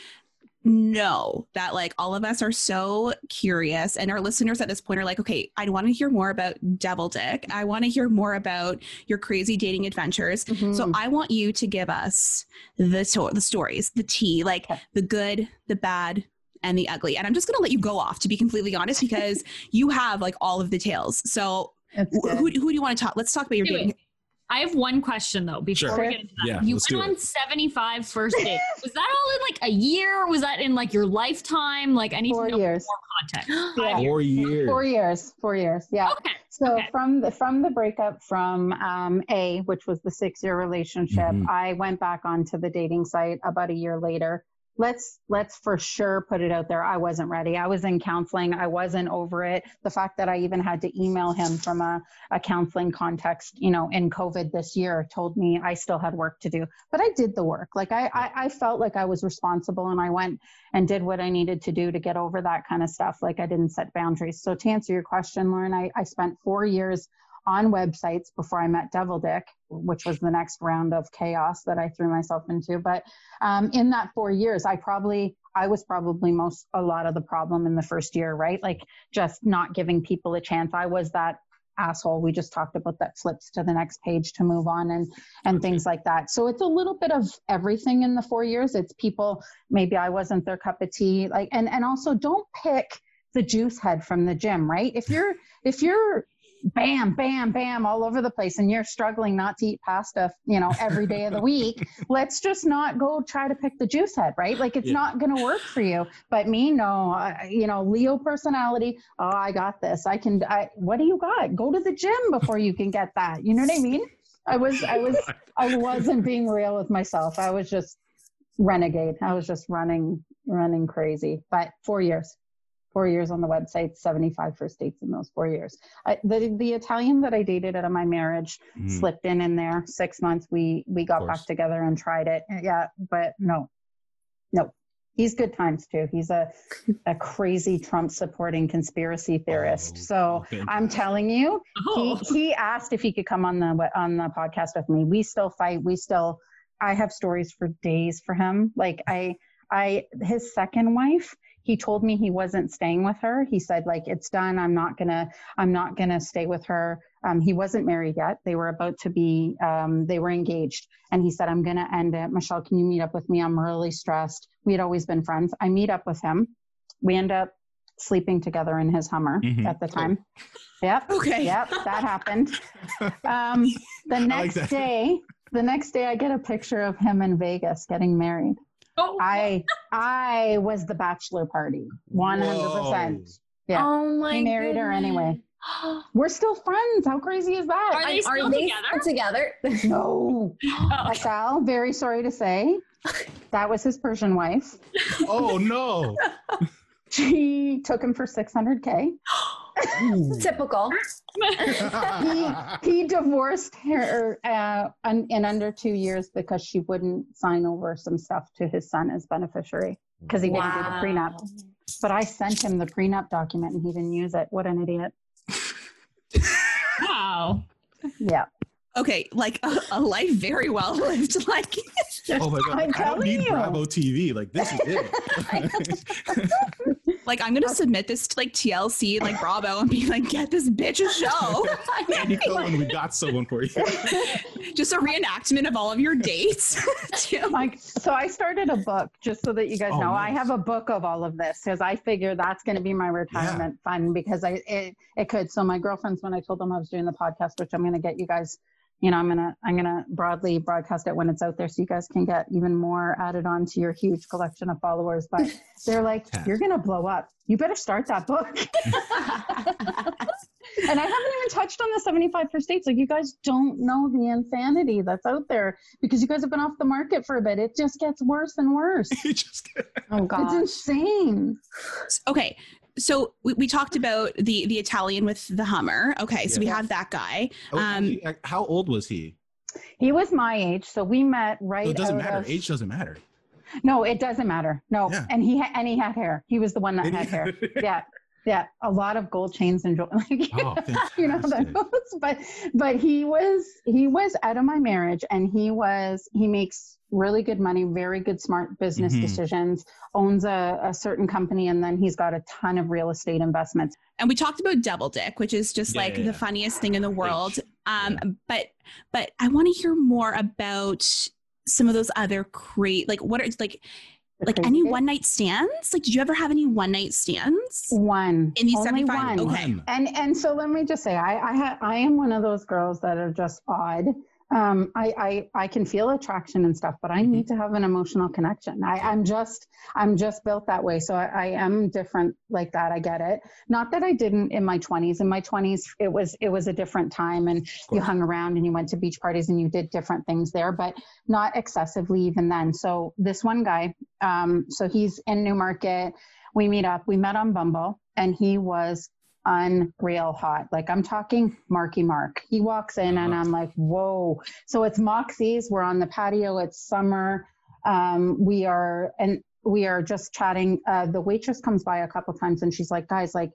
know that like all of us are so curious and our listeners at this point are like, okay, I want to hear more about Devil Dick. I want to hear more about your crazy dating adventures. So Mhm. I want you to give us the to- the stories, the tea, like Okay. the good, the bad, and the ugly. And I'm just going to let you go off to be completely honest because you have like all of the tales. So wh- who, who do you want to talk? Let's talk about your dating. I have one question though before Sure. we get into that. Yeah, you let's went on it. 75 first dates. was that all in like a year? Was that in like your lifetime? Like I need Four to know years. more context. Yeah. Four years. Four years. Four years. Yeah. Okay. So Okay. from the from the breakup from um, A, which was the six year relationship, Mhm. I went back onto the dating site about a year later. Let's let's for sure put it out there. I wasn't ready. I was in counseling. I wasn't over it. The fact that I even had to email him from a, a counseling context, you know, in COVID this year told me I still had work to do. But I did the work. Like I, I, I felt like I was responsible and I went and did what I needed to do to get over that kind of stuff. Like I didn't set boundaries. So to answer your question, Lauren, I, I spent four years on websites before I met Devil Dick, which was the next round of chaos that I threw myself into. But um, in that four years, I probably I was probably most a lot of the problem in the first year, right? Like just not giving people a chance. I was that asshole we just talked about that flips to the next page to move on and and things like that so it's a little bit of everything in the four years it's people maybe i wasn't their cup of tea like and and also don't pick the juice head from the gym right if you're if you're bam bam bam all over the place and you're struggling not to eat pasta you know every day of the week. Let's just not go try to pick the juice head right? Like it's Yeah. not going to work for you. But me no I, you know leo personality oh i got this. I can I, what do you got? Go to the gym before you can get that. You know what i mean? I was i was i wasn't being real with myself. I was just renegade. I was just running running crazy. But four years four years on the website 75 first dates in those four years. I, the, the italian that i dated out of my marriage Mhm. slipped in in there six months. We we got back together and tried it. Yeah but no. No. He's good times too. He's a a crazy trump supporting conspiracy theorist. Oh, so okay. i'm telling you Oh. he, he asked if he could come on the on the podcast with me. We still fight. We still i have stories for days for him. Like i i his second wife he told me he wasn't staying with her. He said like it's done. I'm not gonna i'm not gonna stay with her. Um, he wasn't married yet. They were about to be um, they were engaged. And he said i'm gonna end it. Michelle can you meet up with me? I'm really stressed. We had always been friends. I meet up with him. We end up sleeping together in his hummer Mhm. at the time. Yep. Okay. Yep, that happened. Um, the next that. day, the next day, I get a picture of him in Vegas getting married. Oh. I I was the bachelor party, one hundred percent. Yeah, Oh my he married her anyway. We're still friends. How crazy is that? Are they still they together? together? no, Oh, Sal. Very sorry to say, that was his Persian wife. Oh no! She took him for six hundred k. Typical. He he divorced her uh, un- in under two years because she wouldn't sign over some stuff to his son as beneficiary because he didn't do the prenup. But I sent him the prenup document and he didn't use it. What an idiot! wow. Yeah, Okay, like a, a life very well lived. Like, oh my god! I'm I don't need you. Bravo TV. Like this is it. Like I'm gonna submit this to like TLC, like Bravo, and be like, get this bitch a show. Andy Cohen, we got someone for you. Just a reenactment of all of your dates. like so. I started a book just so that you guys Oh, know. I have a book of all of this because I figure that's going to be my retirement fund because I it, it could. So my girlfriends, when I told them I was doing the podcast, which I'm going to get you guys you know, I'm gonna I'm gonna broadly broadcast it when it's out there, so you guys can get even more added on to your huge collection of followers. But they're like, Yeah. you're gonna blow up. You better start that book. and I haven't even touched on the 75 first dates. Like you guys don't know the insanity that's out there because you guys have been off the market for a bit. It just gets worse and worse. Just Oh god. It's insane. Okay. So we, we talked about the the Italian with the Hummer. Okay, so we have that guy. Oh, Um, he- how old was he? He was my age, so we met right. So it doesn't out matter. of- Age doesn't matter. No, it doesn't matter. No, Yeah. and he ha- and he had hair. He was the one that had hair. Yeah, yeah, a lot of gold chains and jewelry. Oh, you know those. But but he was he was out of my marriage, and he was he makes really good money, very good, smart business Mhm. decisions. Owns a, a certain company, and then he's got a ton of real estate investments. and we talked about double dick, which is just Yeah, like yeah, the yeah. funniest thing in the world. H. Um, but but I want to hear more about some of those other create like what are like The like any one night stands? Like, did you ever have any one night stands? one In these only 75 one. okay. And and so let me just say, I I, ha- I am one of those girls that are just odd. Um, I, I I can feel attraction and stuff, but I need to have an emotional connection. I, I'm just I'm just built that way. So I, I am different like that. I get it. Not that I didn't in my 20s. In my 20s, it was it was a different time, and you hung around and you went to beach parties and you did different things there, but not excessively even then. So this one guy, um, so he's in Newmarket. We meet up. We met on Bumble, and he was unreal hot. Like I'm talking Marky Mark. He walks in and Uh-huh. I'm like, whoa. So it's Moxie's. We're on the patio. It's summer. Um, we are and we are just chatting. Uh, the waitress comes by a couple times and she's like, guys, like,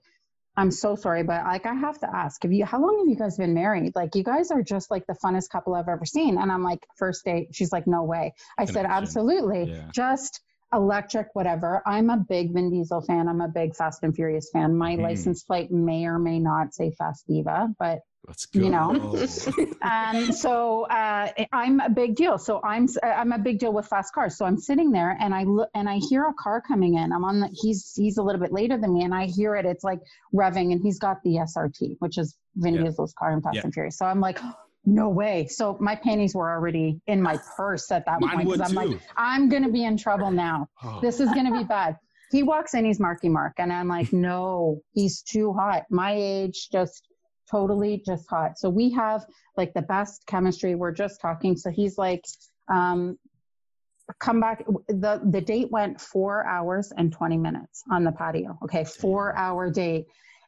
I'm so sorry, but like I have to ask, have you how long have you guys been married? Like you guys are just like the funnest couple I've ever seen. And I'm like, first date. She's like, no way. I said, absolutely. Yeah. Just electric, whatever. I'm a big Vin Diesel fan. I'm a big Fast and Furious fan. My Mhm. license plate may or may not say Fast Diva, but Let's go. You know. um, so uh, I'm a big deal. So I'm I'm a big deal with fast cars. So I'm sitting there and I look and I hear a car coming in. I'm on the he's he's a little bit later than me and I hear it. It's like revving and he's got the SRT, which is Vin Yeah. Diesel's car in Fast Yeah. and Furious. So I'm like. No way. So my panties were already in my purse at that Mine point. 'cause would I'm like. I'm gonna be in trouble now Oh. this is going to be bad. He walks in, he's Marky Mark. And I'm like, no, he's too hot. My age, just totally just hot. So we have like the best chemistry. We're just talking. So he's like, um, come back. The, the date went four hours and 20 minutes on the patio. Okay. Four hour date.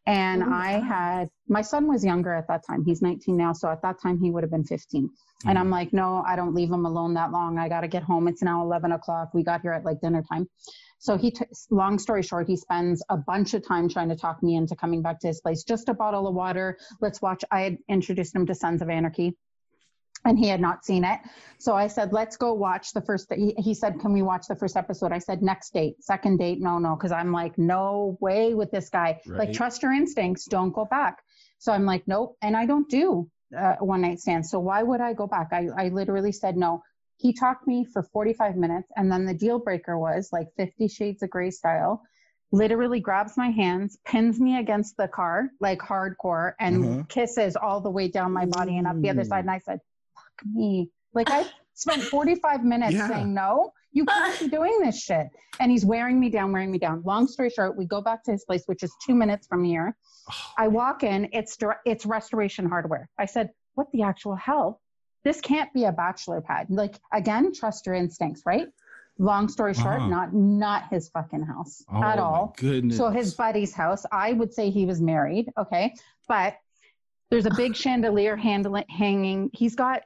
And Oh, I had, my son was younger at that time. He's 19 now. So at that time, he would have been 15. And I'm mm-hmm. like, no, I don't leave him alone that long. I got to get home. It's now 11 o'clock. We got here at like dinner time. So he, t- long story short, he spends a bunch of time trying to talk me into coming back to his place. Just a bottle of water. Let's watch. I had introduced him to Sons of Anarchy and he had not seen it. So I said, let's go watch the first. He, he said, can we watch the first episode? I said, next date, second date. No, no. Cause I'm like, no way with this guy. Like trust your instincts. Don't go back. So I'm like, nope. And I don't do uh, one night stands. So why would I go back? I, I literally said no. He talked me for 45 minutes. And then the deal breaker was like 50 shades of gray style, literally grabs my hands, pins me against the car, like hardcore, and Mhm. kisses all the way down my body and up the other side. And I said, me. Like I spent 45 minutes Yeah. saying no. You can't be doing this shit. And he's wearing me down, wearing me down. Long story short, we go back to his place, which is two minutes from here. I walk in, it's dir- it's restoration hardware. I said, "What the actual hell? This can't be a bachelor pad." Like again, trust your instincts, right? Long story short, Uh-huh. not not his fucking house Oh, at my all. Goodness. So his buddy's house. I would say he was married, okay, but there's a big chandelier handle- hanging. He's got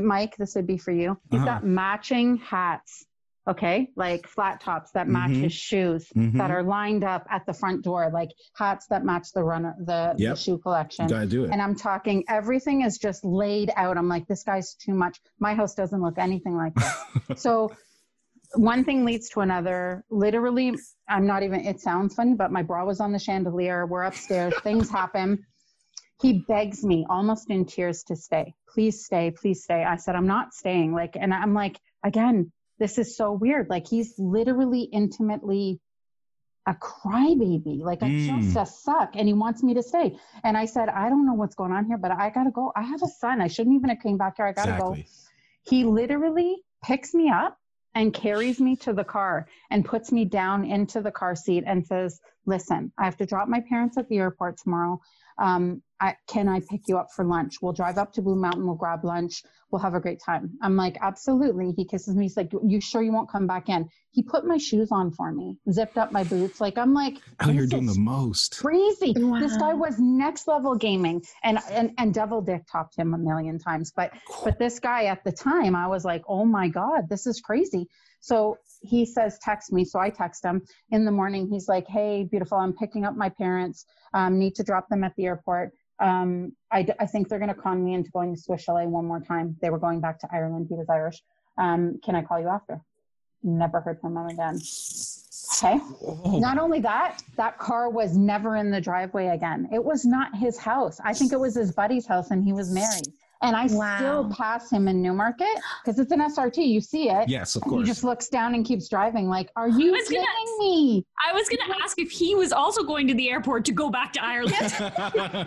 Mike. This would be for you. He's Uh-huh. got matching hats. Okay, like flat tops that match Mhm. his shoes Mhm. that are lined up at the front door, like hats that match the runner, the, the shoe collection. You gotta do it. And I'm talking, everything is just laid out. I'm like, this guy's too much. My house doesn't look anything like this. so one thing leads to another. Literally, I'm not even, it sounds funny, but my bra was on the chandelier. We're upstairs. Things happen. He begs me almost in tears to stay. Please stay. Please stay. I said, I'm not staying. Like, and I'm like, again, this is so weird. Like, he's literally intimately a crybaby. Like, I Mm. just a suck. And he wants me to stay. And I said, I don't know what's going on here, but I gotta go. I have a son. I shouldn't even have came back here. I gotta go. He literally picks me up and carries me to the car and puts me down into the car seat and says, Listen, I have to drop my parents at the airport tomorrow. Um, I, can I pick you up for lunch? We'll drive up to Blue Mountain. We'll grab lunch. We'll have a great time. I'm like, absolutely. He kisses me. He's like, you sure you won't come back in? He put my shoes on for me, zipped up my boots. Like, I'm like, Oh, you're doing the most. crazy. This guy was next level gaming and, and, and devil dick topped him a million times. But, but this guy at the time, I was like, oh my God, this is crazy. So he says, text me. So I text him in the morning. He's like, hey, beautiful, I'm picking up my parents. Um, need to drop them at the airport. Um, I, I think they're going to con me into going to Swiss Chalet one more time. They were going back to Ireland. He was Irish. Um, can I call you after? Never heard from him again. Okay. Not only that, that car was never in the driveway again. It was not his house. I think it was his buddy's house and he was married. And I Wow. still pass him in Newmarket because it's an SRT. You see it. yes, of And he just looks down and keeps driving. Like, are you was kidding gonna- me? I was gonna ask if he was also going to the airport to go back to Ireland.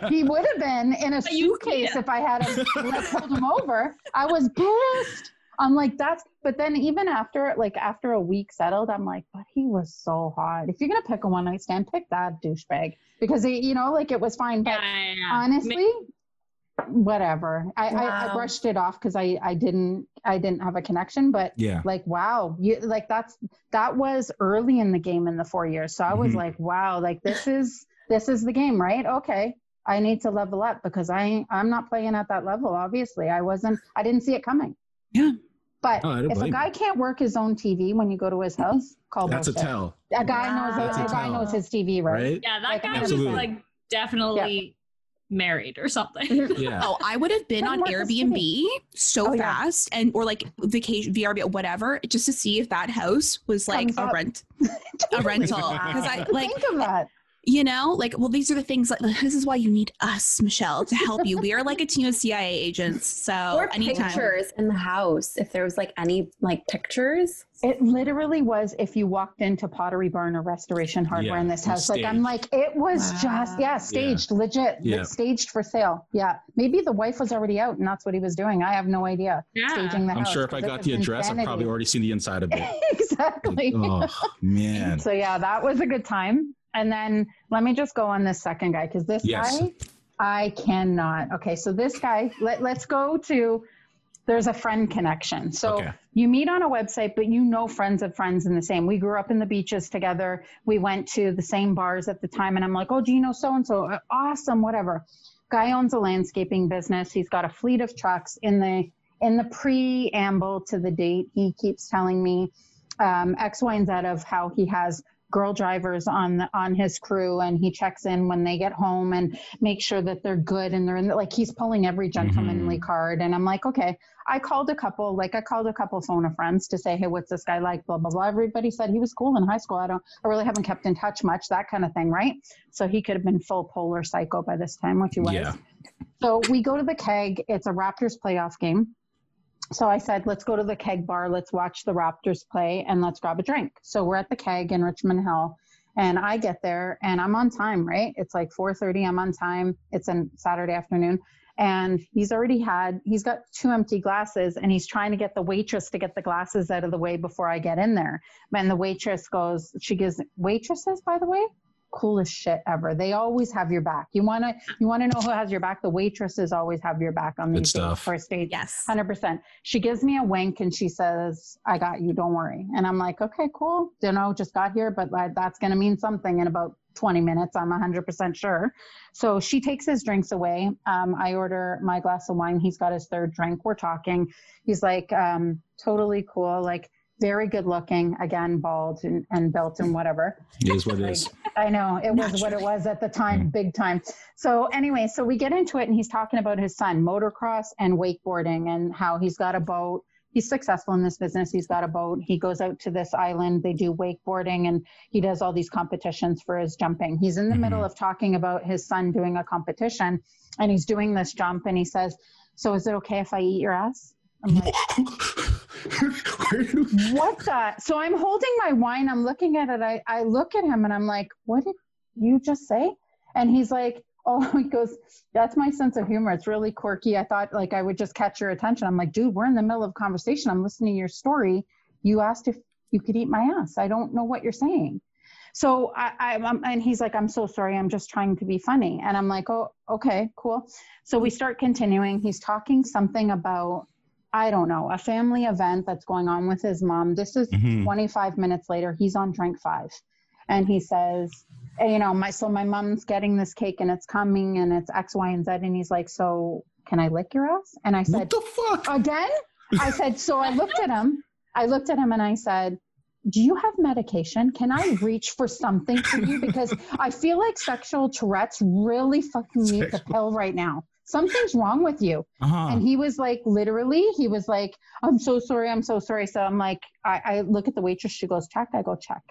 He would have been in a But suitcase if I had pulled him over. I was pissed. I'm like, that's, but then even after, like, after a week settled, I'm like, but he was so hot. If you're going to pick a one night stand, pick that douchebag because, he, you know, like it was fine. But yeah, yeah, yeah. honestly, whatever. I, I, I brushed it off because I, I didn't, I didn't have a connection, but yeah. like wow you like that's that was early in the game in the four years so i was Mhm. like wow like this is this is the game right okay i need to level up because i i'm not playing at that level obviously i wasn't i didn't see it coming Yeah. but Oh, if a guy you. can't work his own tv when you go to his house call That's a tell, a guy knows a a, guy knows his tv right, right? Yeah, that Like, guy Absolutely. was like definitely married or something. Yeah. Oh, I would have been on Airbnb so Oh, yeah. fast and or like vacation VRB whatever just to see if that house was like Comes a up. rent a rental because I like think of that you know like well these are the things like this is why you need us Michelle to help you we are like a team of CIA agents so or anytime pictures in the house if there was like any like pictures. It literally was if you walked into Pottery Barn or Restoration Hardware Yeah, in this it was house. Like I'm like, it was just yeah, Wow. staged, legit, Yeah. staged for sale. Yeah, maybe the wife was already out and that's what he was doing. I have no idea. Yeah. Staging the I'm house. sure if i got the address, I've probably already seen the inside of it. exactly. oh man. So yeah, that was a good time. And then let me just go on this second guy because this Yes. guy, I cannot. Okay, so this guy, let, let's go to. There's a friend connection. So Okay. you meet on a website, but you know friends of friends in the same. We grew up in the beaches together. We went to the same bars at the time, and I'm like, oh, do you know so and so? Awesome, whatever. Guy owns a landscaping business. He's got a fleet of trucks. In the in the preamble to the date, he keeps telling me um, X, Y, and Z of how he has girl drivers on the, on his crew, and he checks in when they get home and makes sure that they're good and they're in the, like he's pulling every gentlemanly mm-hmm. card. And I'm like, okay. I called a couple, like I called a couple phone of friends to say, hey, what's this guy like? Blah blah blah. Everybody said he was cool in high school. I don't, I really haven't kept in touch much, that kind of thing, right? So he could have been full polar psycho by this time, which he was. Yeah. So we go to the keg. It's a Raptors playoff game. So I said, let's go to the keg bar. Let's watch the Raptors play and let's grab a drink. So we're at the keg in Richmond Hill. And I get there and I'm on time, right? It's like 4:30. I'm on time. It's a Saturday afternoon. And he's already had, he's got two empty glasses and he's trying to get the waitress to get the glasses out of the way before I get in there. And the waitress goes, she gives waitresses, by the way, coolest shit ever. They always have your back. You want to, you want to know who has your back? The waitresses always have your back on these days, stuff. first date. yes 100%. She gives me a wink and she says, I got you, don't worry. And I'm like, okay, cool. You know, just got here, but like, that's going to mean something in about 20 minutes. I'm 100% sure. So she takes his drinks away. Um, I order my glass of wine. He's got his third drink. We're talking. He's like, um, totally cool. Like, very good looking, again, bald and, and built and whatever. It is what it is. I know it was what it was at the time, big time. So anyway, so we get into it, and he's talking about his son, motocross and wakeboarding, and how he's got a boat. He's successful in this business. He's got a boat. He goes out to this island. They do wakeboarding, and he does all these competitions for his jumping. He's in the Mhm. middle of talking about his son doing a competition, and he's doing this jump, and he says, "So is it okay if I eat your ass?" I'm like, what the? So I'm holding my wine. I'm looking at it. I, I look at him and I'm like, what did you just say? And he's like, oh, he goes, that's my sense of humor. It's really quirky. I thought like I would just catch your attention. I'm like, dude, we're in the middle of conversation. I'm listening to your story. You asked if you could eat my ass. I don't know what you're saying. So I, I, and he's like, I'm so sorry. I'm just trying to be funny. And I'm like, oh, okay, cool. So we start continuing. He's talking something about, I don't know, a family event that's going on with his mom. This is Mhm. 25 minutes later. He's on drink five. And he says, eh, you know, my, so my mom's getting this cake and it's coming and it's X, Y, and Z. And he's like, so can I lick your ass? And I said, What the fuck? again? I said, so I looked at him. I looked at him and I said, do you have medication? Can I reach for something for you? Because I feel like sexual Tourette's really fucking needs a pill right now. Something's wrong with you. Uh-huh. And he was like, literally, he was like, I'm so sorry. I'm so sorry. So I'm like, I, I look at the waitress. She goes, check. I go, check.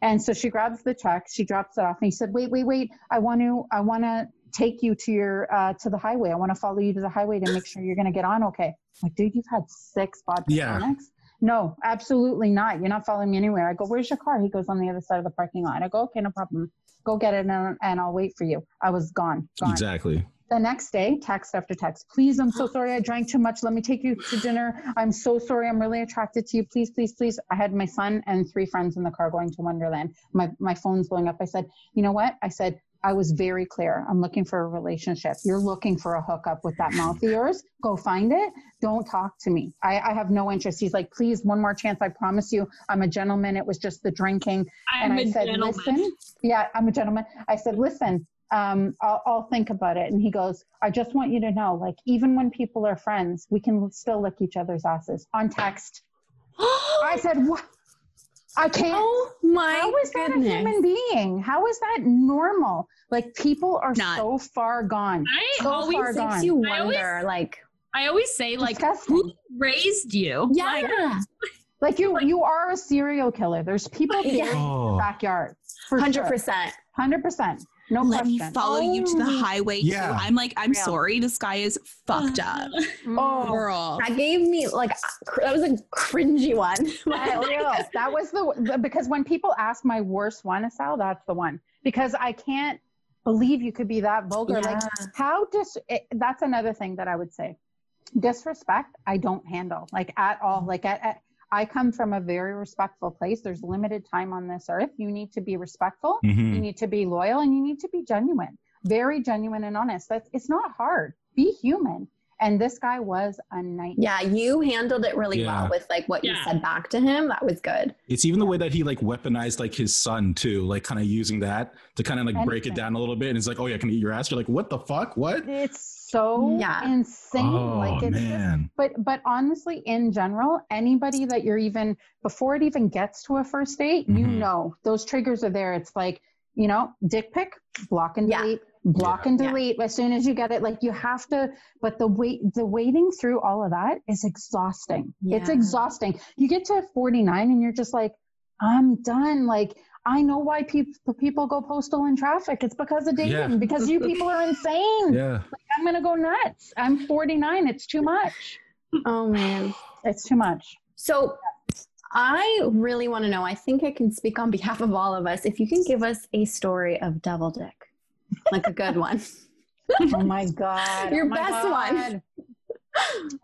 And so she grabs the check. She drops it off. And he said, wait, wait, wait. I want to, I want to take you to your, uh, to the highway. I want to follow you to the highway to make sure you're going to get on. Okay. I'm like, dude, you've had six vodka Yeah. tonics. No, absolutely not. You're not following me anywhere. I go, where's your car? He goes on the other side of the parking lot. I go, okay, no problem. Go get it and, and I'll wait for you. I was gone, gone. Exactly. The next day, text after text. Please, I'm so sorry I drank too much. Let me take you to dinner. I'm so sorry. I'm really attracted to you. Please, please, please. I had my son and three friends in the car going to Wonderland. My my phone's blowing up. I said, you know what? I said, I was very clear. I'm looking for a relationship. You're looking for a hookup with that mouth of yours. Go find it. Don't talk to me. I, I have no interest. He's like, please, one more chance. I promise you, I'm a gentleman. It was just the drinking I'm and I a said, gentleman. listen, yeah, I'm a gentleman. I said, listen, um, I'll, I'll think about it. And he goes, I just want you to know, like, even when people are friends, we can still lick each other's asses on text. I said, what? I can't. oh my How is that a human being? How is that normal? Like, people are Not. so far gone. I So always far makes gone. you I always- wonder, like, I always say like Disgusting. who raised you? yeah, Like, Like, you, you are a serial killer. There's people buried Yeah. in Oh. the backyard. For hundred sure. percent. 100%. No Let me question. follow you to the Oh. highway. Yeah. Too. I'm like, I'm Real. sorry. This guy is fucked uh-huh. up. Mm. Oh, Girl. That gave me like that was a cringy one. That, was the, the because when people ask my worst one, Sal, that's the one because I can't believe you could be that vulgar. Like how dis? It, that's another thing that I would say. Disrespect, I don't handle like at all. Like at, at I come from a very respectful place. There's limited time on this earth. You need to be respectful. You Mhm. need to be loyal, and you need to be genuine. Very genuine and honest. That's it's not hard. Be human. And this guy was a nightmare. Yeah, you handled it really Yeah. well with like what you said back to him. That was good. It's even the way that he like weaponized like his son too, like kind of using that to kind of like break it down a little bit. And it's like, oh yeah, can I eat your ass? You're like, what the fuck? What? It's so Yeah. insane. Oh like it's just but but honestly in general anybody that you're even before it even gets to a first date you Mhm. know those triggers are there it's like you know dick pic block and Yeah. delete block Yeah. and Yeah. delete as soon as you get it like you have to but the wait the waiting through all of that is exhausting it's exhausting you get to 49 and you're just like i'm done like I know why people people go postal in traffic. It's because of dating. Yeah. Because you people are insane. Yeah. I'm gonna go nuts. I'm 49. It's too much. Oh man. It's too much. So I really want to know. I think I can speak on behalf of all of us. If you can give us a story of devil dick, like a good one. Oh my god. Your Oh my best one.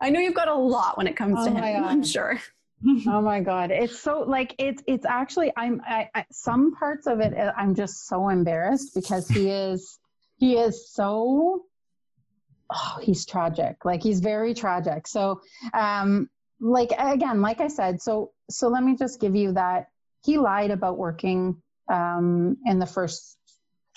I know you've got a lot when it comes Oh to him. God. I'm sure. Oh my god. It's so like it's it's actually I'm I, I some parts of it uh, I'm just so embarrassed because he is he is so oh he's tragic. Like he's very tragic. So um like again like I said so so let me just give you that he lied about working um in the first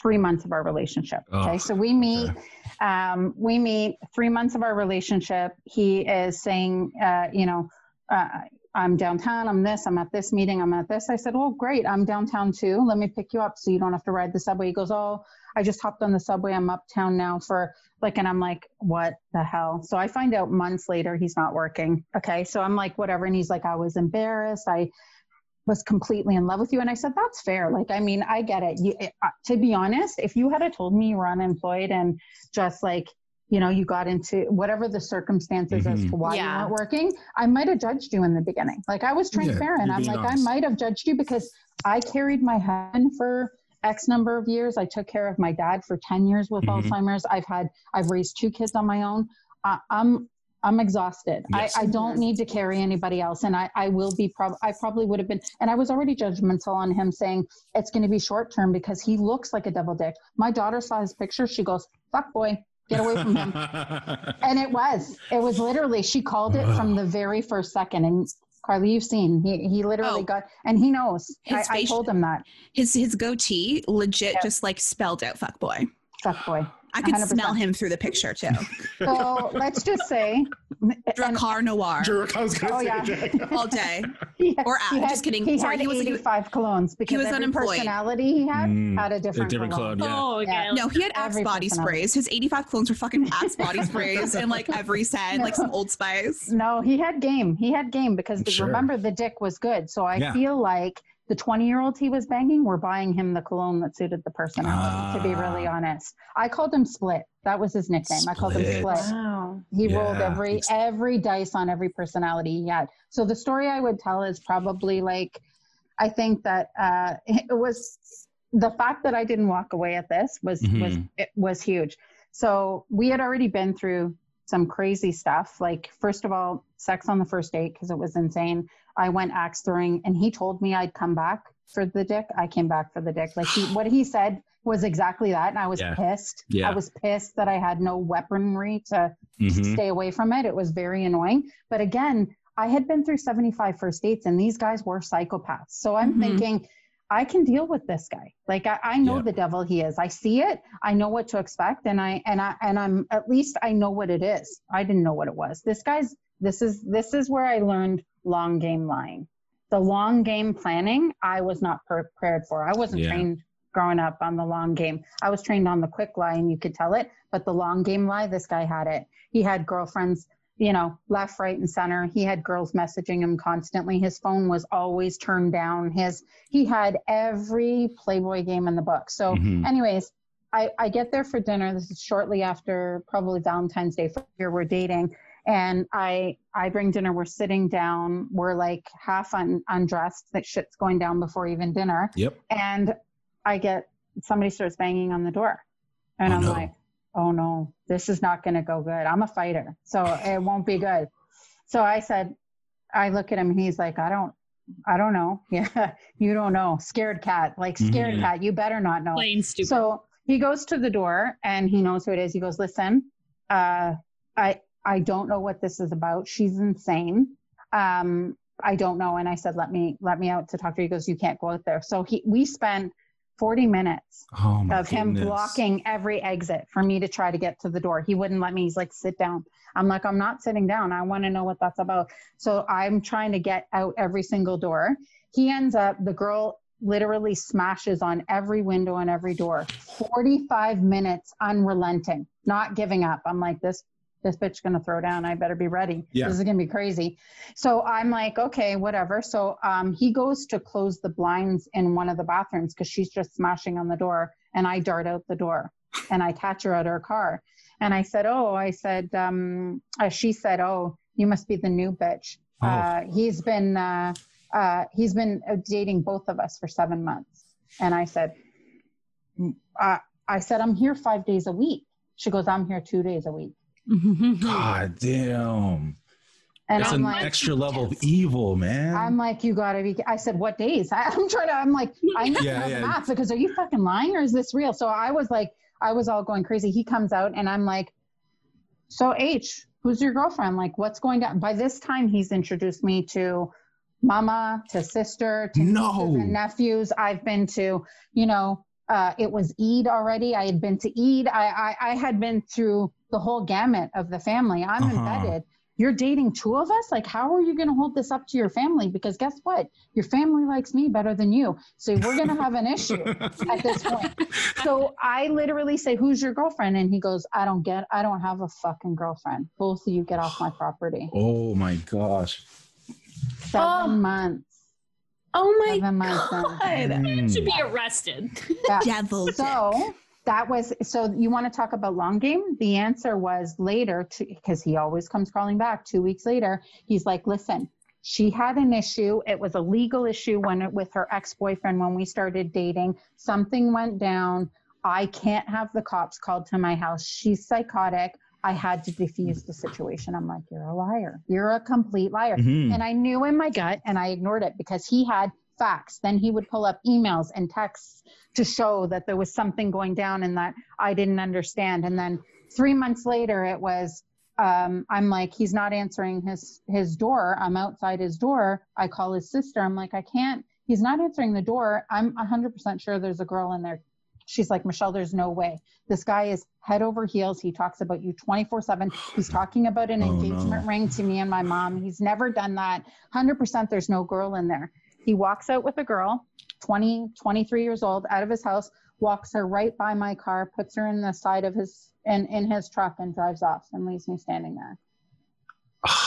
3 months of our relationship. Okay? Oh, so we meet okay. um, we meet three months of our relationship. He is saying, uh, you know, uh, I'm downtown. I'm this. I'm at this meeting. I'm at this. I said, well, great. I'm downtown too. Let me pick you up so you don't have to ride the subway. He goes, oh, I just hopped on the subway. I'm uptown now for like, and I'm like, what the hell? So I find out months later he's not working. Okay. So I'm like, whatever. And he's like, I was embarrassed. I was completely in love with you. And I said, that's fair. Like, I mean, I get it. You, it uh, to be honest, if you had told me you were unemployed and just like, you know, you got into whatever the circumstances as Mhm. to why Yeah. you weren't working, I might have judged you in the beginning. Like I was transparent. you're I'm like, honest. I might have judged you because I carried my husband for X number of years. I took care of my dad for 10 years with Mhm. Alzheimer's. I've had, I've raised two kids on my own. I, I'm, I'm exhausted. Yes. I, I don't need to carry anybody else. And I, I will be, prob- I probably would have been, and I was already judgmental on him saying it's going to be short term because he looks like a double dick. My daughter saw his picture. She goes, fuck boy, get away from him. and it was, it was literally, she called it from the very first second. And Carly, you've seen, he, he literally Oh. got, and he knows. I, His I face- told him that. His his goatee legit Yeah. just like spelled out fuck boy. Fuck boy. I could 100%. smell him through the picture too. So let's just say, and Dracar Noir Jerk, I was gonna Oh, say, yeah. All day. he, Or he ad, had- just kidding. He Sorry, had he was- he was- 85 colognes because he was every unemployed. personality he had Mm, had a different, different cologne. cologne, yeah. Oh, okay. Yeah. No, he had Axe body sprays. His 85 clones were fucking Axe body sprays and like every scent, like some Old Spice. No, he had game. He had game because the, Sure. remember the dick was good. So I Yeah. feel like the 20 year old he was banging were buying him the cologne that suited the personality, to be really Ah. honest. I called him Split. That was his nickname. I called him Split. Split. Wow. He rolled every every dice on every personality he had. So the story I would tell is probably like I think that uh, it was the fact that I didn't walk away at this was was Mhm. it was huge. So we had already been through some crazy stuff. Like first of all, sex on the first date because it was insane. I went axe throwing, and he told me I'd come back for the dick. I came back for the dick. Like he, what he said was exactly that, and I was Yeah. pissed. Yeah. I was pissed that I had no weaponry to Mhm. stay away from it. It was very annoying. But again, I had been through 75 first dates and these guys were psychopaths. So I'm Mhm. thinking, I can deal with this guy. Like I, I know Yeah. the devil he is. I see it. I know what to expect. And I and I and I'm at least I know what it is. I didn't know what it was. This guy's this is this is where I learned long game lying. The long game planning, I was not prepared for. I wasn't Yeah. trained growing up on the long game. I was trained on the quick lie and you could tell it, but the long game lie, this guy had it. He had girlfriends, you know, left, right, and center. He had girls messaging him constantly. His phone was always turned down. His he had every Playboy game in the book. So, Mhm. anyways, I, I get there for dinner. This is shortly after probably Valentine's Day. For here we're dating, and I I bring dinner. We're sitting down. We're like half un, undressed. That shit's going down before even dinner. Yep. And I get somebody starts banging on the door, and Oh, I'm no. like, oh no, this is not going to go good. I'm a fighter, so it won't be good. So I said, I look at him, and he's like, I don't. I don't know. Yeah, you don't know. Scared cat, like scared Mhm. cat. You better not know. Plain stupid. So he goes to the door and he knows who it is. He goes, "Listen, uh, I I don't know what this is about. She's insane. Um, I don't know." And I said, "Let me let me out to talk to her." He goes, "You can't go out there." So he we spent forty minutes Oh of him blocking every exit for me to try to get to the door. He wouldn't let me. He's like, "Sit down." I'm like, "I'm not sitting down. I want to know what that's about." So I'm trying to get out every single door. He ends up the girl literally smashes on every window and every door 45 minutes unrelenting not giving up i'm like this this bitch gonna throw down i better be ready Yeah. this is gonna be crazy so i'm like okay whatever so um, he goes to close the blinds in one of the bathrooms because she's just smashing on the door and i dart out the door and i catch her at her car and i said oh i said um, uh, she said oh you must be the new bitch Oh. uh, he's been uh, uh, he's been uh, dating both of us for seven months. And I said, "Mm, uh, I said, I'm here five days a week. She goes, I'm here two days a week. God damn. And That's I'm an like, extra level of evil, man. I'm like, you gotta be. I said, what days? I, I'm trying to. I'm like, I need Yeah, to know yeah. the math because are you fucking lying or is this real? So I was like, I was all going crazy. He comes out and I'm like, so H, who's your girlfriend? Like, what's going down? By this time, he's introduced me to mama, to sister, to No. nephews. I've been to, you know, uh, it was Eid already. I had been to Eid. I, I, I had been through the whole gamut of the family. I'm Uh-huh. embedded. You're dating two of us? Like, how are you going to hold this up to your family? Because guess what? Your family likes me better than you. So we're going to have an issue at this point. So I literally say, Who's your girlfriend? And he goes, I don't get, I don't have a fucking girlfriend. Both of you get off my property. oh my gosh. Seven Oh. months. Oh my Seven months in. god. Mm. should be arrested. Yeah. Devil dick. So that was so you want to talk about long game? The answer was later because he always comes crawling back two weeks later. He's like, listen, she had an issue. It was a legal issue when it, with her ex-boyfriend when we started dating. Something went down. I can't have the cops called to my house. She's psychotic. I had to defuse the situation. I'm like, you're a liar. You're a complete liar. Mhm. And I knew in my gut and I ignored it because he had facts. Then he would pull up emails and texts to show that there was something going down and that I didn't understand. And then three months later, it was, um, I'm like, he's not answering his, his door. I'm outside his door. I call his sister. I'm like, I can't, he's not answering the door. I'm 100% sure there's a girl in there. She's like, Michelle, there's no way. This guy is head over heels. He talks about you 24 7. He's talking about an Oh, engagement no. ring to me and my mom. He's never done that. 100% there's no girl in there. He walks out with a girl, 20, 23 years old, out of his house, walks her right by my car, puts her in the side of his in, in his truck and drives off and leaves me standing there.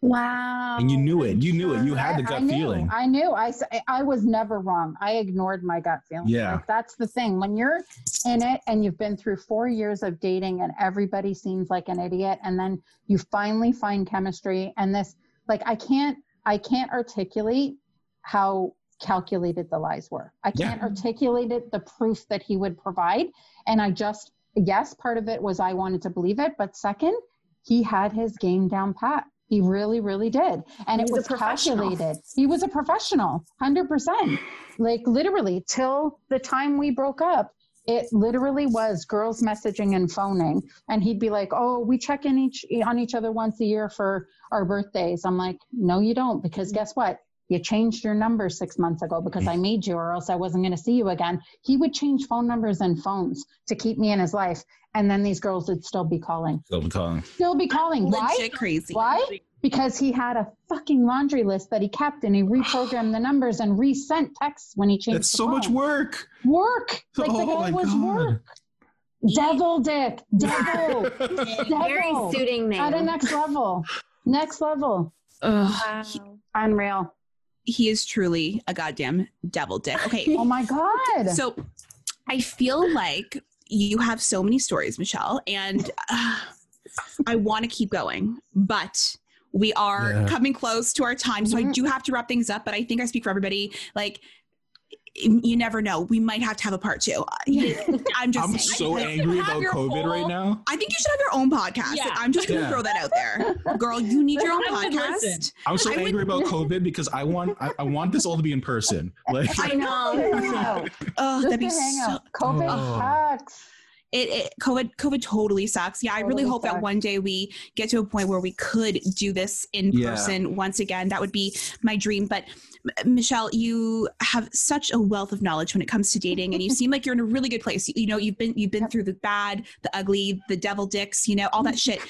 Wow. and you knew it. You knew it. You had the I- gut I knew, feeling. I knew. I was never wrong. I ignored my gut feeling. Yeah. Like, that's the thing. When you're in it and you've been through four years of dating and everybody seems like an idiot, and then you finally find chemistry and this, like, I can't, I can't articulate how calculated the lies were. I can't articulate it, the proof that he would provide. And I just, yes, part of it was I wanted to believe it. But second, he had his game down pat. He really, really did. And He's it was calculated. He was a professional, 100%. Like literally, till the time we broke up, it literally was girls messaging and phoning. And he'd be like, Oh, we check in each on each other once a year for our birthdays. I'm like, No, you don't, because guess what? You changed your number six months ago because I made you, or else I wasn't going to see you again. He would change phone numbers and phones to keep me in his life. And then these girls would still be calling. Still be calling. Still be calling. Why? Crazy. Why? Because he had a fucking laundry list that he kept and he reprogrammed the numbers and resent texts when he changed That's the so much work. Work. Like the Oh guy was God. work. Devil dick. Devil. Very suiting name. At a next level. Next level. Ugh, he, Unreal. He is truly a goddamn devil dick. Okay, Oh my God. so I feel like you have so many stories, Michelle, and uh, I want to keep going, but we are Yeah. coming close to our time, so I Mhm. do have to wrap things up. But I think I speak for everybody. Like, you never know, we might have to have a part two. Uh, I'm just I'm saying. so angry about COVID whole- right now. I think you should have your own podcast. Yeah. I'm just gonna Yeah. throw that out there, girl. You need your own I podcast. I'm so I would- angry about COVID because I want I, I want this all to be in person. Like I know. Oh, Just that'd be so. Oh. COVID Oh. sucks. It, it COVID COVID totally sucks. Yeah, I really Totally hope that one day we get to a point where we could do this in Yeah. person once again. That would be my dream. But M- Michelle, you have such a wealth of knowledge when it comes to dating, and you seem like you're in a really good place. You, you know, you've been you've been through the bad, the ugly, the devil dicks, you know, all that shit.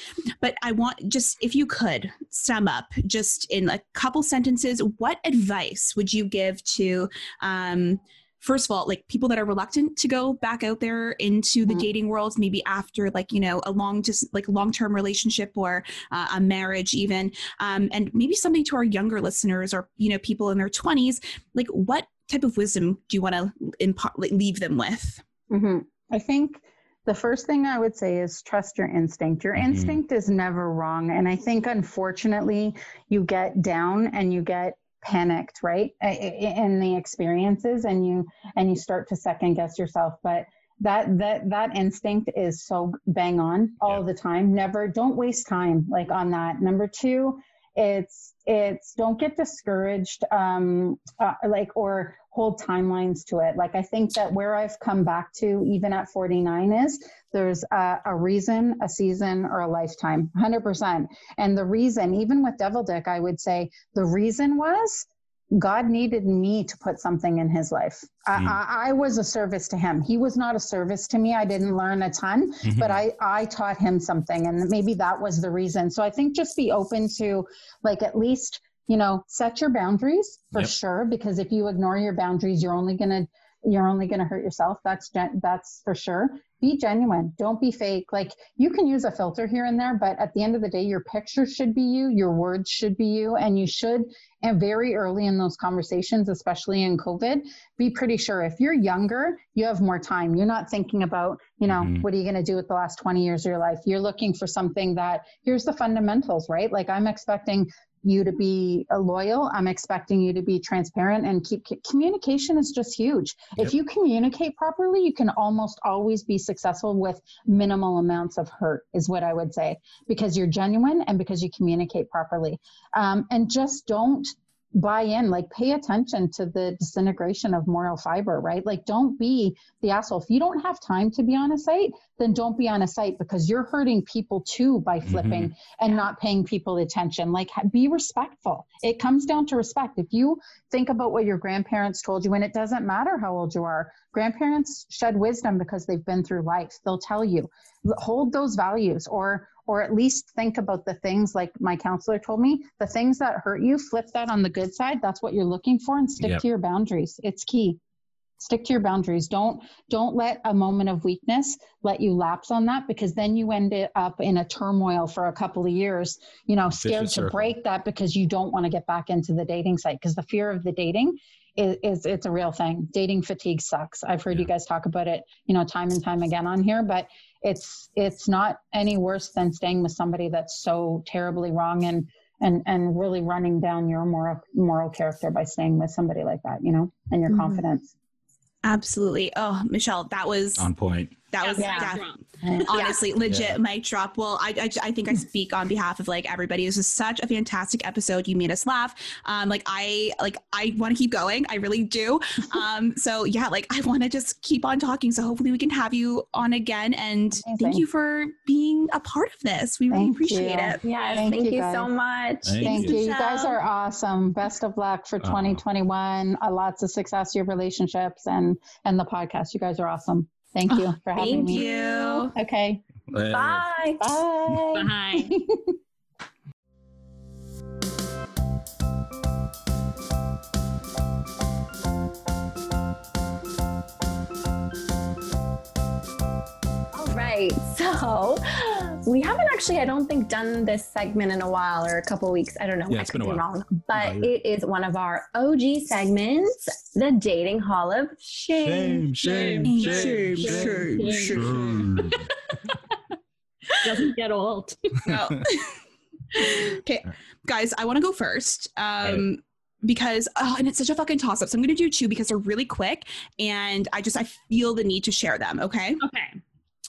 But I want just if you could sum up just in a couple sentences, what advice would you give to um, first of all, like people that are reluctant to go back out there into the Mhm. dating world, maybe after like you know a long just like long term relationship or uh, a marriage even, um, and maybe something to our younger listeners or you know people in their twenties, like what type of wisdom do you want to impart, like, leave them with? hmm I think the first thing I would say is trust your instinct. Your Mhm. instinct is never wrong. And I think, unfortunately, you get down and you get panicked, right, in the experiences, and you and you start to second guess yourself. But that that that instinct is so bang on all Yeah. the time. Never don't waste time like on that. Number two, it's it's don't get discouraged um uh, like or hold timelines to it like i think that where i've come back to even at 49 is there's a, a reason a season or a lifetime 100% and the reason even with devil dick i would say the reason was god needed me to put something in his life Mm. I, I, I was a service to him he was not a service to me i didn't learn a ton Mhm. but I I taught him something, and maybe that was the reason. So I think just be open to like at least you know set your boundaries for Yep. sure because if you ignore your boundaries, you're only gonna you're only gonna hurt yourself. That's gen- that's for sure. Be genuine. Don't be fake. Like you can use a filter here and there, but at the end of the day, your picture should be you, your words should be you, and you should. And very early in those conversations, especially in COVID, be pretty sure if you're younger, you have more time. You're not thinking about, you know, Mhm. what are you going to do with the last 20 years of your life? You're looking for something that, here's the fundamentals, right? Like I'm expecting you to be uh, loyal. I'm expecting you to be transparent and keep communication is just huge. Yep. If you communicate properly, you can almost always be successful with minimal amounts of hurt, is what I would say, because you're genuine and because you communicate properly. Um, and just don't buy in like pay attention to the disintegration of moral fiber right? Like don't be the asshole. If you don't have time to be on a site then don't be on a site because you're hurting people too by flipping mm-hmm. and not paying people attention. Like be respectful. It comes down to respect. If you think about what your grandparents told you and it doesn't matter how old you are grandparents shed wisdom because they've been through life. They'll tell you hold those values or or at least think about the things like my counselor told me the things that hurt you flip that on the good side. That's what you're looking for and stick yep. to your boundaries. It's key. Stick to your boundaries. Don't don't let a moment of weakness let you lapse on that because then you end up in a turmoil for a couple of years you know scared to break that because you don't want to get back into the dating site because the fear of the dating is, is, it's a real thing. Dating fatigue sucks. I've heard yeah. you guys talk about it you know time and time again on here but it's it's not any worse than staying with somebody that's so terribly wrong and and and really running down your moral moral character by staying with somebody like that you know and your mm-hmm. confidence. Absolutely. Oh michelle that was on point that was yeah. honestly yeah. legit yeah. mic drop. Well, I, I, I think I speak on behalf of like everybody. This was such a fantastic episode. You made us laugh. Um, like I like I want to keep going. I really do. Um, so yeah, like I want to just keep on talking. So hopefully we can have you on again. And Amazing. thank you for being a part of this. We really appreciate you. it. Yes, thank, thank you, you so much. Thank, thank you. you. guys are awesome. Best of luck for 2021. Uh, lots of success, your relationships and and the podcast. You guys are awesome. Thank you oh, for having thank me. Thank you. Okay. Bye. Bye. Bye. All right. So we haven't actually, I don't think, done this segment in a while or a couple weeks. I don't know. Yeah, I it's been a while. wrong. But no, it is one of our OG segments, the dating hall of shame. Shame, shame, shame, shame, shame. shame. Doesn't get old. No. okay, guys, I want to go first. Um, because oh, and it's such a fucking toss up. So I'm gonna do two because they're really quick and I just I feel the need to share them. Okay. Okay.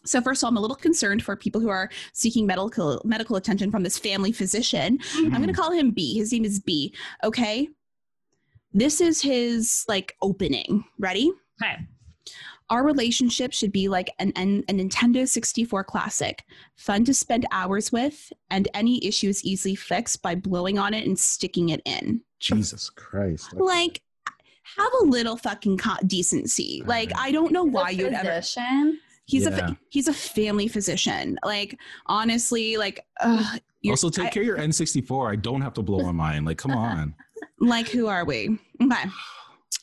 So first of all, I'm a little concerned for people who are seeking medical medical attention from this family physician. Mm-hmm. I'm going to call him B. His name is B. Okay. This is his like opening. Ready? Okay. Our relationship should be like an, an, a Nintendo 64 classic, fun to spend hours with, and any issue is easily fixed by blowing on it and sticking it in. Jesus Christ. Like, have a little fucking co- decency. Like, I don't know why you'd ever. He's yeah. a he's a family physician. Like honestly, like uh, also take I, care of your N64. I don't have to blow my mind. Like come on. Like who are we? Okay.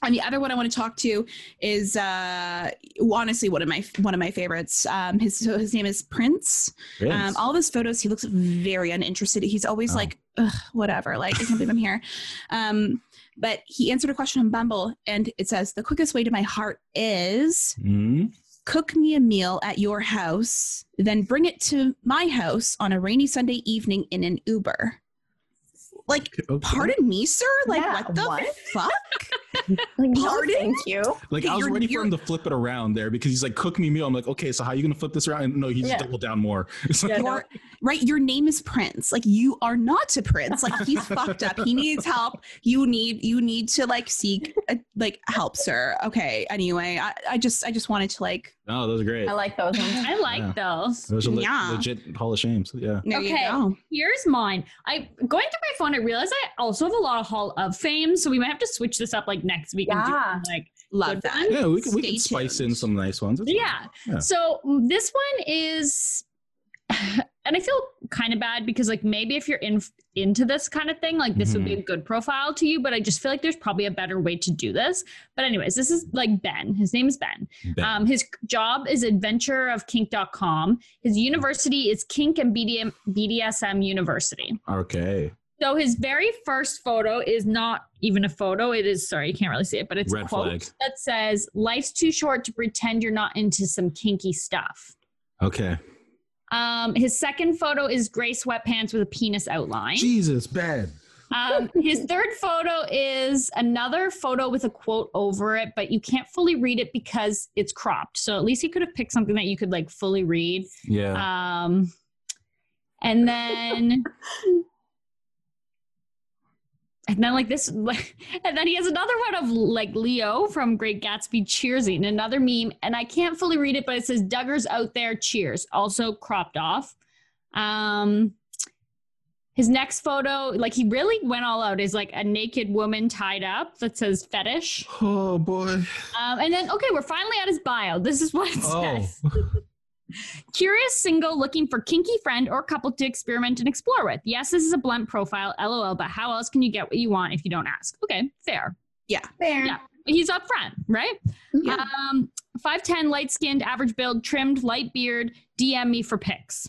And the other one I want to talk to is uh, honestly one of my one of my favorites. Um, his so his name is Prince. Prince. Um, all of his photos, he looks very uninterested. He's always oh. like, whatever. Like I can't believe I'm here. Um, but he answered a question on Bumble, and it says the quickest way to my heart is. Mm-hmm cook me a meal at your house, then bring it to my house on a rainy Sunday evening in an Uber. Like, okay. pardon me, sir? Like, yeah, what the what? fuck? like, pardon? thank you. Like, I was ready for him to flip it around there because he's like, cook me a meal. I'm like, okay, so how are you going to flip this around? And no, he just yeah. doubled down more. Yeah, no. Right? Your name is Prince. Like, you are not a prince. Like, he's fucked up. He needs help. You need, you need to like seek a, like help, sir. Okay. Anyway, I, I just, I just wanted to like Oh, those are great. I like those ones. I like yeah. those. Those are le- yeah. legit Hall of Shames. Yeah. There okay. Here's mine. I going through my phone. I realized I also have a lot of Hall of Fame, so we might have to switch this up like next week. Yeah. And do, like love that. Ones. Yeah, we can, we can spice in some nice ones. Yeah. yeah. So this one is and I feel kind of bad because like maybe if you're in into this kind of thing, like this mm-hmm. would be a mm-hmm. good profile to you, but I just feel like there's probably a better way to do this. But anyways, this is like Ben. His name is Ben. ben. Um, his job is adventure of kink.com. His university is Kink and BDM, BDSM University. Okay. So his very first photo is not even a photo. It is sorry, you can't really see it, but it's Red a quote flag. that says, "Life's too short to pretend you're not into some kinky stuff." Okay. Um, his second photo is gray sweatpants with a penis outline. Jesus, bad. Um, his third photo is another photo with a quote over it, but you can't fully read it because it's cropped. So at least he could have picked something that you could like fully read. Yeah. Um, and then, and then like this, and then he has another one of like Leo from Great Gatsby cheersing, another meme, and I can't fully read it, but it says Duggar's out there, cheers, also cropped off. Um, his next photo, like he really went all out, is like a naked woman tied up that says fetish. oh boy. Um, and then, okay, we're finally at his bio. This is what it Oh. says. Curious single looking for kinky friend or couple to experiment and explore with. Yes, this is a blunt profile, lol, but how else can you get what you want if you don't ask? Okay, fair. Yeah. Fair. Yeah. He's upfront, right? Yeah. Um, 5'10, light skinned, average build, trimmed, light beard. DM me for pics.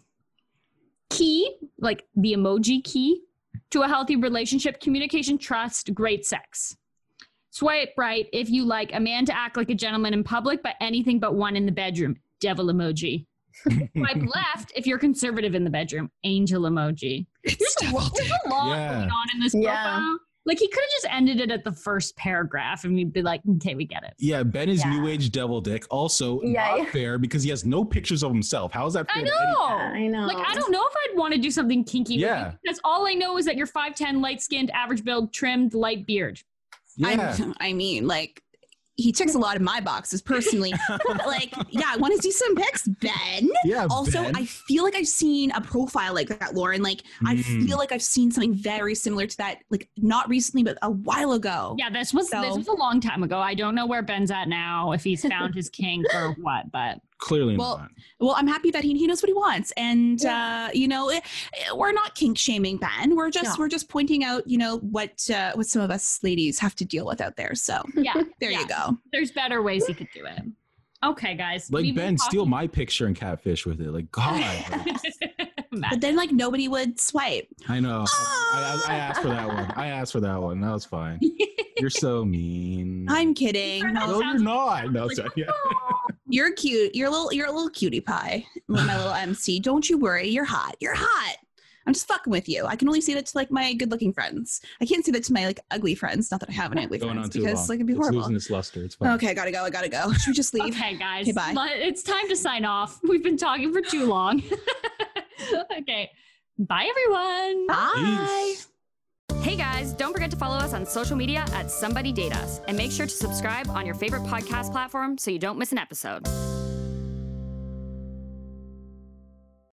Key, like the emoji key to a healthy relationship, communication, trust, great sex. Swipe right if you like a man to act like a gentleman in public, but anything but one in the bedroom. Devil emoji. Swipe left if you're conservative in the bedroom. Angel emoji. There's a, there's a lot Yeah. going on in this Yeah. profile. Like he could have just ended it at the first paragraph and we'd be like, okay, we get it. Yeah, Ben is Yeah. new age devil dick. Also, Yeah, not yeah. fair because he has no pictures of himself. How is that fair? I to know. I know. Like I don't know if I'd want to do something kinky. Yeah. With you because all I know is that you're 5'10, light skinned, average build, trimmed, light beard. Yeah. I'm, I mean, like, he checks a lot of my boxes personally. But, like, yeah, I want to see some pics, Ben. yeah. Also, Ben. I feel like I've seen a profile like that, Lauren. Like, I Mm. feel like I've seen something very similar to that, like not recently, but a while ago. Yeah, this was this was a long time ago. I don't know where Ben's at now, if he's found his kink or what, but clearly Well, not. Well, I'm happy that he, he knows what he wants, and uh, you know, eh, eh, we're not kink shaming Ben. We're just No. we're just pointing out, you know, what uh, what some of us ladies have to deal with out there. So yeah, there yeah. you go. There's better ways he could do it. Okay, guys. Like we've been Ben, steal my picture and catfish with it. Like God, Matt. But then, like, nobody would swipe. I know. I, I, I asked for that one. I asked for that one. That was fine. You're so mean. I'm kidding. You're no, No, you're not. No, sorry. Yeah. You're cute. You're a little. You're a little cutie pie, my little MC. Don't you worry. You're hot. You're hot. I'm just fucking with you. I can only say that to like my good-looking friends. I can't say that to my like ugly friends. Not that I have any ugly Going on friends too because long. like it'd be it's horrible. losing its luster. It's fine. Okay, I gotta go. I gotta go. Should we just leave? Okay, guys. Okay, bye. It's time to sign off. We've been talking for too long. okay. Bye, everyone. Bye. Peace. Hey guys, don't forget to follow us on social media at Somebody Date Us and make sure to subscribe on your favorite podcast platform so you don't miss an episode.